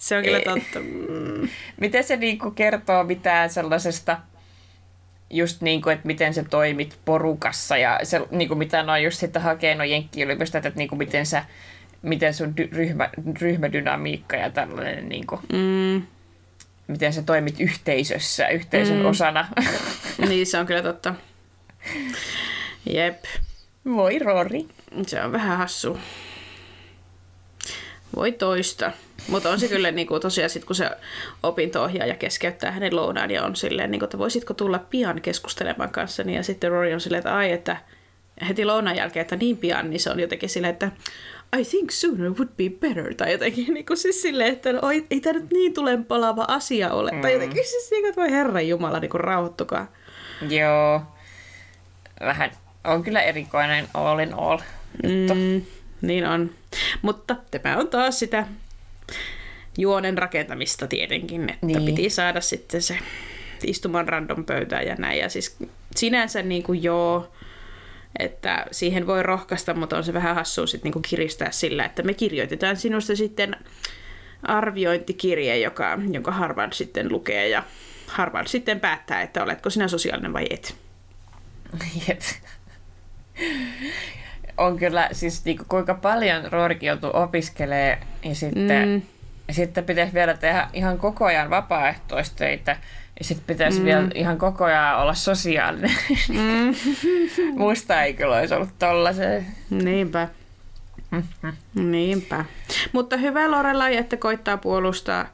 se on kyllä Ei. totta. Mm. Miten se niinku kertoo mitään sellaisesta, just niin kuin, että miten sä toimit porukassa ja se, niin kuin mitä no just sitten hakee no jenkkiyliopistot, että niin kuin miten sä miten sun dy- ryhmä, ryhmädynamiikka ja tällainen, niin kuin, Mm. miten sä toimit yhteisössä, yhteisön Mm. osana. Niin, se on kyllä totta. Jep, Voi Roori. se on vähän hassu. Voi toista. Mutta on se kyllä niinku, tosiaan sit, kun se opinto-ohjaaja keskeyttää hänen lounaan ja on silleen, niinku, että voisitko tulla pian keskustelemaan kanssani. Ja sitten Rory on silleen, että ai, että heti lounaan jälkeen, että niin pian, niin se on jotenkin silleen, että I think sooner would be better. Tai jotenkin niin kuin siis silleen, että no, ei, ei tämä nyt niin tulen palava asia ole. Mm. Tai jotenkin siis niin kuin, että voi herran jumala, niin kuin rauhoittukaa. Joo. Vähän on kyllä erikoinen all in all. juttu. Mm, niin on. Mutta tämä on taas sitä juonen rakentamista tietenkin, että niin. Piti saada sitten se istumaan random pöytään ja näin. Ja siis sinänsä niin kuin joo, että siihen voi rohkaista, mutta on se vähän hassua sitten niin kuin kiristää sillä, että me kirjoitetaan sinusta sitten arviointikirje, joka, jonka Harvard sitten lukee ja Harvard sitten päättää, että oletko sinä sosiaalinen vai et. Jep. On kyllä, siis niinku, kuinka paljon Roorikin joutuu opiskelee ja sitten, mm. ja sitten pitäisi vielä tehdä ihan koko ajan vapaaehtoistöitä ja sitten pitäisi mm. vielä ihan koko ajan olla sosiaalinen. Mm. Musta ei kyllä olisi ollut tollasen. Niinpä. Niinpä. Mutta hyvä Lorelai, että koittaa puolustaa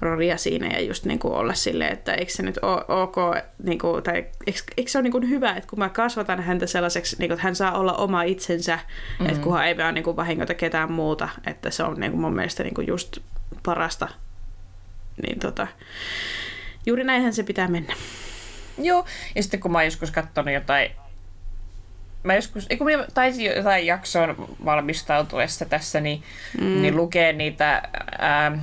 Roria siinä ja just niin kuin olla silleen, että eikö se nyt ole ok, niin kuin, tai eikö, eikö se ole niin kuin hyvä, että kun mä kasvatan häntä sellaiseksi, niin kuin, että hän saa olla oma itsensä, mm-hmm. että kunhan ei vaan niin kuin vahingota ketään muuta, että se on niin kuin mun mielestä niin kuin just parasta. Niin tota, juuri näinhän se pitää mennä. Joo, ja sitten kun mä oon joskus katsonut jotain mä joskus, kun mä taisin jotain jaksoon valmistautuessa tässä, niin, mm. niin lukee niitä ää,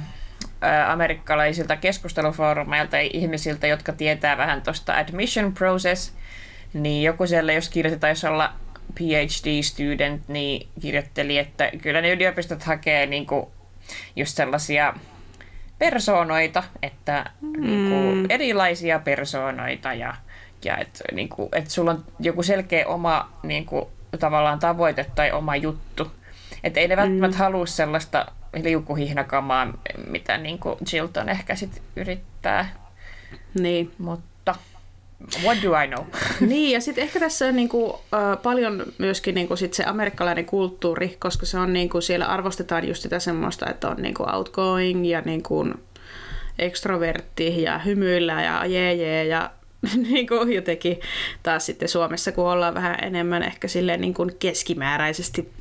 ää, amerikkalaisilta keskustelufoorumeilta ja ihmisiltä, jotka tietää vähän tuosta admission process, niin joku siellä, jos kirjoitetaan, jos olla PhD-student, niin kirjoitteli, että kyllä ne yliopistot hakee niin kuin just sellaisia persoonoita, että mm. niin kuin erilaisia persoonoita ja ja että niin kuin, että sulla on joku selkeä oma niin kuin, tavallaan tavoite tai oma juttu. Että ei ne välttämättä mm. halua sellaista liukuhihnakamaa, mitä niin kuin Chilton ehkä sit yrittää. Niin. Mutta what do I know? niin, ja sitten ehkä tässä on niinku, äh, paljon myöskin niinku sit se amerikkalainen kulttuuri, koska se on niinku, siellä arvostetaan just sitä semmoista, että on niinku outgoing ja niinku ekstrovertti ja hymyillä ja jee, jee ja niin kuin jotenkin taas sitten Suomessa, kun ollaan vähän enemmän ehkä silleen niin kuin keskimääräisesti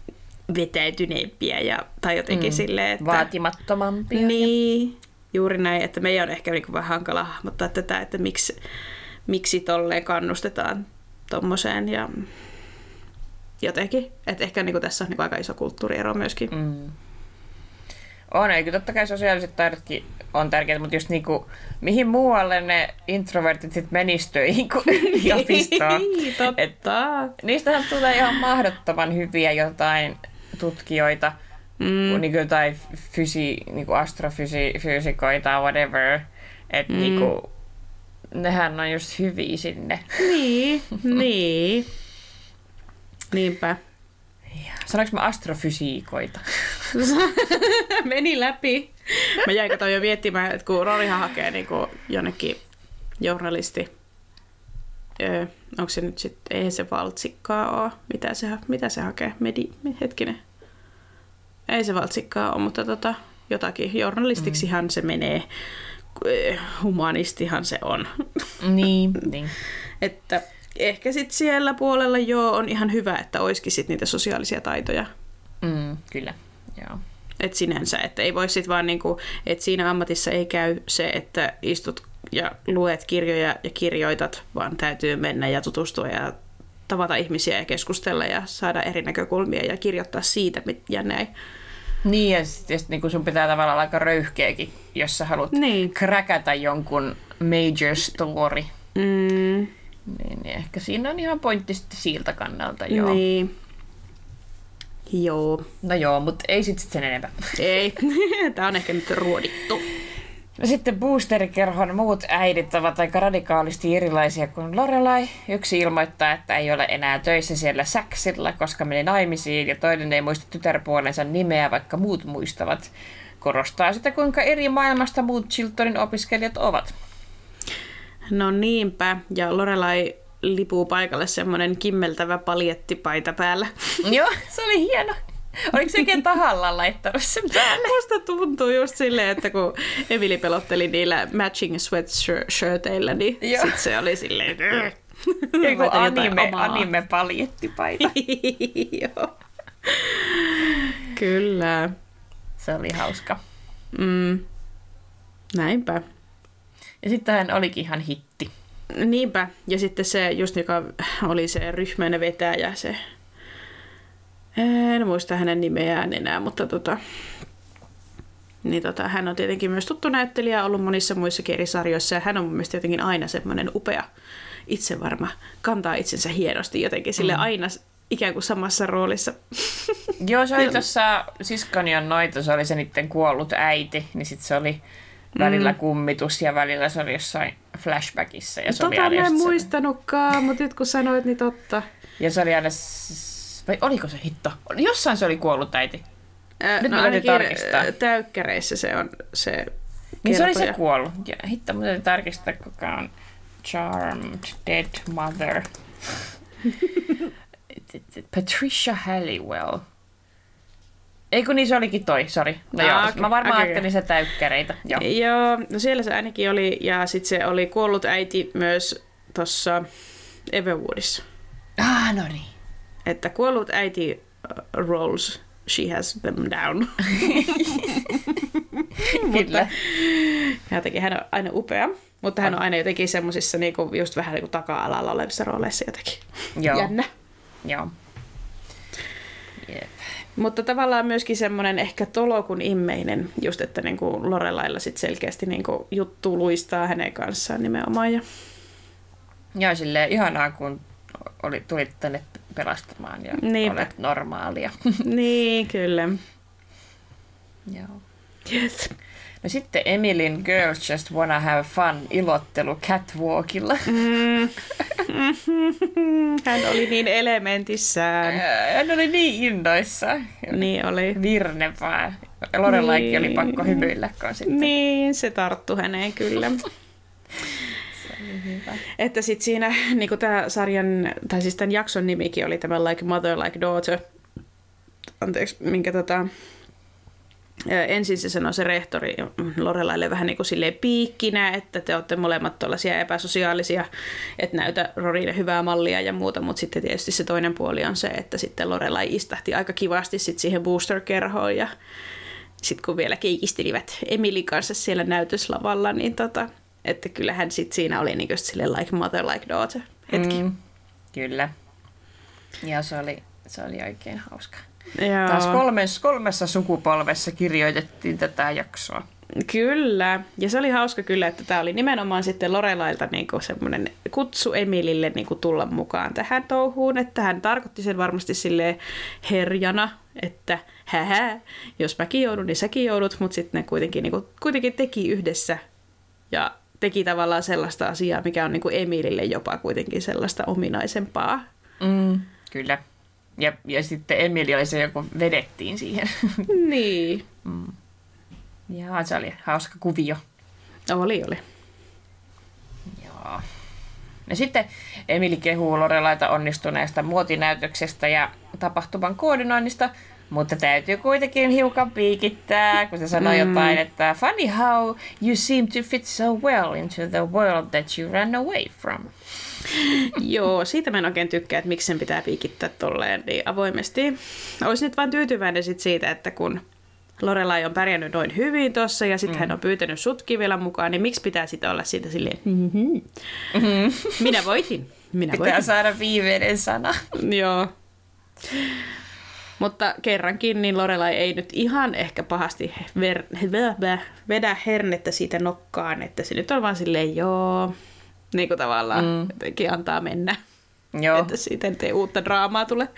vetäytyneempiä ja, tai jotenkin mm, silleen, että... Vaatimattomampia. Niin, juuri näin, että meidän on ehkä niin kuin vähän hankala hahmottaa tätä, että miksi, miksi tolleen kannustetaan tommoseen ja jotenkin, että ehkä niin kuin tässä on niin kuin aika iso kulttuuriero myöskin. Mm. On, eikö totta kai sosiaaliset taidotkin on tärkeitä, mutta just niinku, mihin muualle ne introvertit sitten menis töihin kuin yliopistoon. totta. Et, niistähän tulee ihan mahdottoman hyviä jotain tutkijoita, mm. niin jotain fysi, niin astrofysikoita, whatever. Että mm. niinku, nehän on just hyviä sinne. Niin, niin. Niinpä. Sanoinko mä astrofysiikoita? Meni läpi. Mä jäin kato jo miettimään, että kun Rorihan hakee niin kuin jonnekin journalisti, öö, onko se nyt sitten, ei se valtsikkaa ole, mitä se, mitä se hakee, Medi, hetkinen. Ei se valtsikkaa ole, mutta tota, jotakin, journalistiksihan mm. se menee, humanistihan se on. Niin, niin. että ehkä sitten siellä puolella joo on ihan hyvä, että olisikin sit niitä sosiaalisia taitoja. Mm, kyllä, joo. Et sinänsä, että ei voi sit vaan niinku, että siinä ammatissa ei käy se, että istut ja luet kirjoja ja kirjoitat, vaan täytyy mennä ja tutustua ja tavata ihmisiä ja keskustella ja saada eri näkökulmia ja kirjoittaa siitä ja näin. Niin, ja sitten sit, niin sun pitää tavallaan aika röyhkeäkin, jos sä haluat niin. kräkätä jonkun major story. Mm. Niin, niin ehkä siinä on ihan pointti sitten siltä kannalta, joo. Niin. Joo. No joo, mutta ei sitten sit sen enempää. Ei, tämä on ehkä nyt ruodittu. No sitten boosterikerhon muut äidit ovat aika radikaalisti erilaisia kuin Lorelai. Yksi ilmoittaa, että ei ole enää töissä siellä Säksillä, koska meni naimisiin, ja toinen ei muista tytärpuolensa nimeä, vaikka muut muistavat. Korostaa sitä, kuinka eri maailmasta muut Chiltonin opiskelijat ovat. No niinpä, ja Lorelai lipuu paikalle semmoinen kimmeltävä paljettipaita päällä. Joo, se oli hieno. Oliko se oikein tahallaan laittanut sen päälle? Musta tuntuu just silleen, että kun Emili pelotteli niillä matching sweatshirteillä, niin sit se oli silleen... Joku anime, anime paljettipaita. Joo. Kyllä. Se oli hauska. Mm. Näinpä. Ja sitten hän olikin ihan hitti. Niinpä. Ja sitten se, just joka oli se ryhmän vetäjä, se... En muista hänen nimeään enää, mutta tota, niin tota, hän on tietenkin myös tuttu näyttelijä, ollut monissa muissa eri sarjoissa ja hän on mun mielestä jotenkin aina semmoinen upea, itsevarma, kantaa itsensä hienosti jotenkin sille mm. aina ikään kuin samassa roolissa. Joo, se oli tuossa Siskonian noita, se oli se niiden kuollut äiti, niin sitten se oli välillä kummitus ja välillä se oli jossain flashbackissa. Ja se oli Tota aina mä en muistanutkaan, mutta nyt kun sanoit, niin totta. Ja se oli aina... Vai oliko se hitto? Jossain se oli kuollut äiti. Ää, Nyt no mä ainakin tarkistaa. täykkäreissä se on se Niin se oli se kertoja. kuollut. Ja hitto, mä täytyy tarkistaa, kuka on Charmed Dead Mother. Patricia Halliwell. Ei kun niin se olikin toi, sori. No Ah, joo, okei, mä varmaan okei, ajattelin se täykkäreitä. Joo. Joo, no siellä se ainakin oli, ja sitten se oli kuollut äiti myös tuossa Everwoodissa. Ah, no niin. Että kuollut äiti uh, rolls, she has them down. Kyllä. Ja jotenkin hän on aina upea, mutta hän on aina jotenkin semmosissa niinku, just vähän niinku taka-alalla olevissa rooleissa jotenkin. Joo. Jännä. Joo. Jep. Mutta tavallaan myöskin semmoinen ehkä tolokun immeinen, just että niinku Lorelailla sit selkeästi niinku juttu luistaa hänen kanssaan nimenomaan. Ja... Joo, silleen ihanaa, kun oli, tulit tänne pelastamaan ja Niinpä. olet normaalia. niin, kyllä. Joo. Yes. No sitten Emilin Girls Just Wanna Have Fun ilottelu catwalkilla. Mm. Hän oli niin elementissään. Hän oli niin innoissa. Niin oli. Virnevää. Lorelaikin oli Niin. pakko hymyillä, sitten Niin, se tarttu häneen kyllä. se oli hyvä. Että sitten siinä, niin kuin tämä sarjan, tai siis tämän jakson nimikin oli tämä Like Mother, Like Daughter. Anteeksi, minkä tota, ensin se sanoi se rehtori Lorelaille vähän niin kuin piikkinä, että te olette molemmat tuollaisia epäsosiaalisia, että näytä Rorille hyvää mallia ja muuta, mutta sitten tietysti se toinen puoli on se, että sitten Lorelai istahti aika kivasti sit siihen booster-kerhoon ja sitten kun vielä keikistelivät Emilin kanssa siellä näytöslavalla, niin tota, että kyllähän sitten siinä oli niinku just silleen like mother, like daughter hetki. Mm, kyllä. Ja se oli, se oli oikein hauska. Joo. Taas kolmes, kolmessa sukupolvessa kirjoitettiin tätä jaksoa. Kyllä. Ja se oli hauska kyllä, että tämä oli nimenomaan sitten Lorelailta niinku semmoinen kutsu Emilille niinku tulla mukaan tähän touhuun, että hän tarkoitti sen varmasti sille herjana, että hähä, jos mäkin joudun, niin säkin joudut, mutta sitten ne kuitenkin, niinku, kuitenkin teki yhdessä ja teki tavallaan sellaista asiaa, mikä on niinku Emilille jopa kuitenkin sellaista ominaisempaa. Mm, kyllä. Ja, ja sitten Emili oli se, joka vedettiin siihen. Niin. ja se oli hauska kuvio. Oli, oli. Joo. Ja sitten Emili kehuu Lorelaita onnistuneesta muotinäytöksestä ja tapahtuman koordinoinnista, mutta täytyy kuitenkin hiukan piikittää, kun se sanoi mm. jotain, että funny how you seem to fit so well into the world that you ran away from. Joo, siitä mä en oikein tykkää, että miksi sen pitää piikittää tolleen niin avoimesti. Olisin nyt vaan tyytyväinen sit siitä, että kun Lorelai on pärjännyt noin hyvin tossa ja sitten mm. hän on pyytänyt sutkin vielä mukaan, niin miksi pitää sitten olla siitä silleen, mm-hmm. Mm-hmm. minä voitin, minä Pitää voitin. saada viimeinen sana. Joo. Mutta kerrankin, niin Lorelai ei nyt ihan ehkä pahasti ver- vedä hernettä siitä nokkaan, että se nyt on vaan silleen, joo, niin kuin tavallaan mm. jotenkin antaa mennä. Joo, Että siitä nyt ei uutta draamaa tule.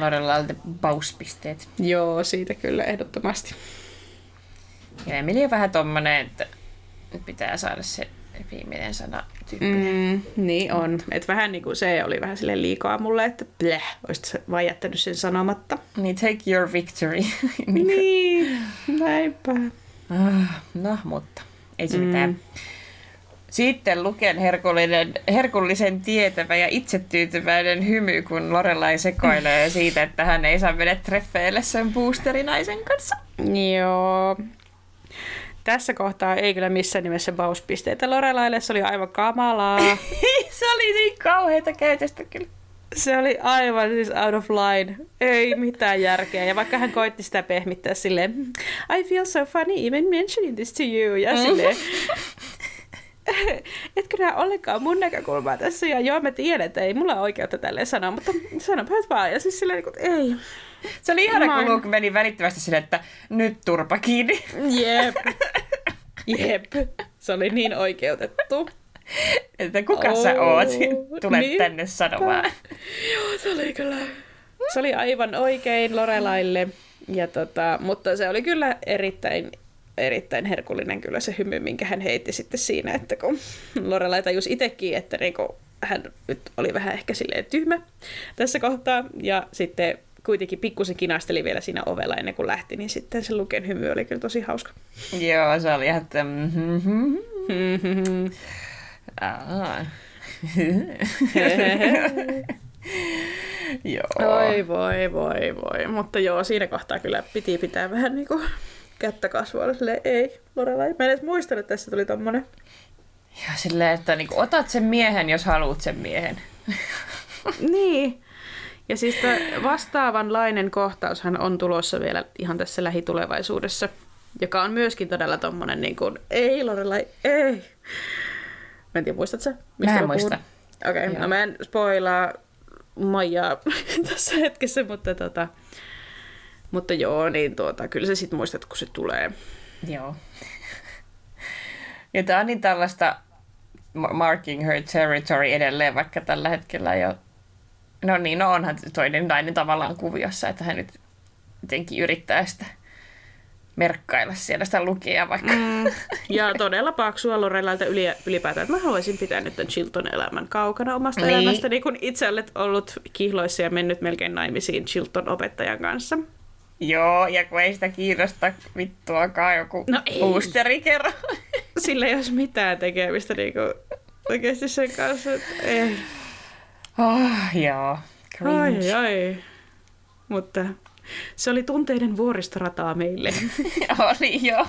Lorelailta pauspisteet. Joo, siitä kyllä ehdottomasti. Ja Emili on vähän tommonen, että nyt pitää saada se viimeinen sana tyyppinen. Mm, niin on. Et vähän niin kuin se oli vähän sille liikaa mulle, että bleh, olisit vaan jättänyt sen sanomatta. Niin take your victory. niin. Näinpä. Ah, No, mutta ei se mm. Sitten Luken herkullinen, herkullisen tietävä ja itsetyytyväinen hymy, kun Lorelai sekoilee siitä, että hän ei saa mennä treffeille sen boosterinaisen kanssa. Joo. Tässä kohtaa ei kyllä missään nimessä bauspisteitä Lorelaille, se oli aivan kamalaa. se oli niin kauheita käytöstä kyllä. Se oli aivan siis out of line. Ei mitään järkeä. Ja vaikka hän koitti sitä pehmittää silleen, I feel so funny even mentioning this to you. Ja silleen, etkö näe ollenkaan mun näkökulmaa tässä? Ja joo, mä tiedän, että ei mulla ole oikeutta tälleen sanoa, mutta sanopä nyt vaan. Ja siis silleen, että ei. Se oli ihana, kun. Luke meni välittömästi silleen, että nyt turpa kiinni. Jep. Jep. Se oli niin oikeutettu. että kuka oh, sä oot? Tule niinpä. tänne sanomaan. Joo, se oli kyllä. Se oli aivan oikein Lorelaille. Ja tota, mutta se oli kyllä erittäin erittäin herkullinen kyllä se hymy, minkä hän heitti sitten siinä, että kun Lorelai tajus itsekin, että niinku hän nyt oli vähän ehkä silleen tyhmä tässä kohtaa, ja sitten kuitenkin pikkusen kinasteli vielä siinä ovella ennen kuin lähti, niin sitten se Luken hymy oli kyllä tosi hauska. Joo, se oli ihan, että... Mm-hmm. joo. Oi voi voi voi, mutta joo, siinä kohtaa kyllä piti pitää vähän niinku kättä kasvoilla silleen, ei, Lorelai. Mä en edes muistanut, että tässä tuli tommonen. Ja silleen, että niinku, otat sen miehen, jos haluat sen miehen. niin. Ja siis vastaavanlainen kohtaushan on tulossa vielä ihan tässä lähitulevaisuudessa, joka on myöskin todella tommonen niin kuin, ei Lorelai, ei. Mä en tiedä, muistat sä? Mistä mä en muista. Okei, okay, no mä en spoilaa Maijaa tässä hetkessä, mutta, tota, mutta joo, niin tuota, kyllä se sitten muistat, kun se tulee. Joo. Ja tää on niin tällaista marking her territory edelleen, vaikka tällä hetkellä jo No niin, no onhan toinen nainen tavallaan kuviossa, että hän nyt jotenkin yrittää sitä merkkailla siellä sitä lukea vaikka. Mm, ja todella paksua Lorelailta yli, ylipäätään, että mä haluaisin pitää nyt tämän Chilton elämän kaukana omasta niin. elämästäni, kun itse olet ollut kihloissa ja mennyt melkein naimisiin Chilton opettajan kanssa. Joo, ja kun ei sitä kiinnosta vittuakaan joku no boosteri kerran. Sillä ei olisi mitään tekemistä niin kuin, oikeasti sen kanssa, että ei. Oh, joo. Ai, ai. Mutta se oli tunteiden vuoristorataa meille. oli joo.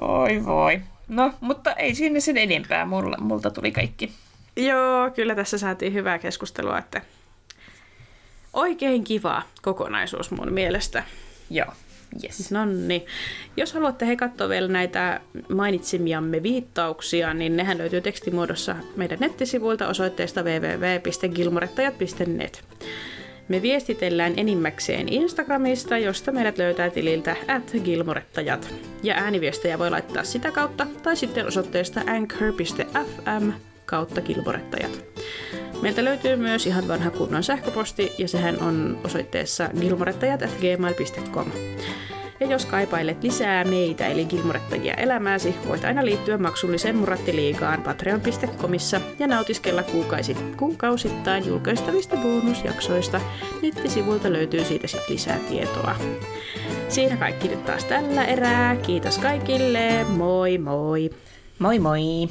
Oi voi. No, mutta ei sinne sen enempää. Mulla, multa tuli kaikki. Joo, kyllä tässä saatiin hyvää keskustelua, että oikein kiva kokonaisuus mun mielestä. Joo. Yes. No niin. Jos haluatte he katsoa vielä näitä mainitsemiamme viittauksia, niin nehän löytyy tekstimuodossa meidän nettisivuilta osoitteesta www.gilmorettajat.net. Me viestitellään enimmäkseen Instagramista, josta meidät löytää tililtä at gilmorettajat. Ja ääniviestejä voi laittaa sitä kautta tai sitten osoitteesta anchor.fm kautta gilmorettajat. Meiltä löytyy myös ihan vanha kunnon sähköposti ja sehän on osoitteessa gilmorettajat.gmail.com. Ja jos kaipailet lisää meitä eli Gilmorettajia elämääsi, voit aina liittyä maksulliseen Murattiliigaan patreon.comissa ja nautiskella kuukausit, kuukausittain julkaistavista bonusjaksoista. Nettisivuilta löytyy siitä sitten lisää tietoa. Siinä kaikki nyt taas tällä erää. Kiitos kaikille. Moi moi. Moi moi.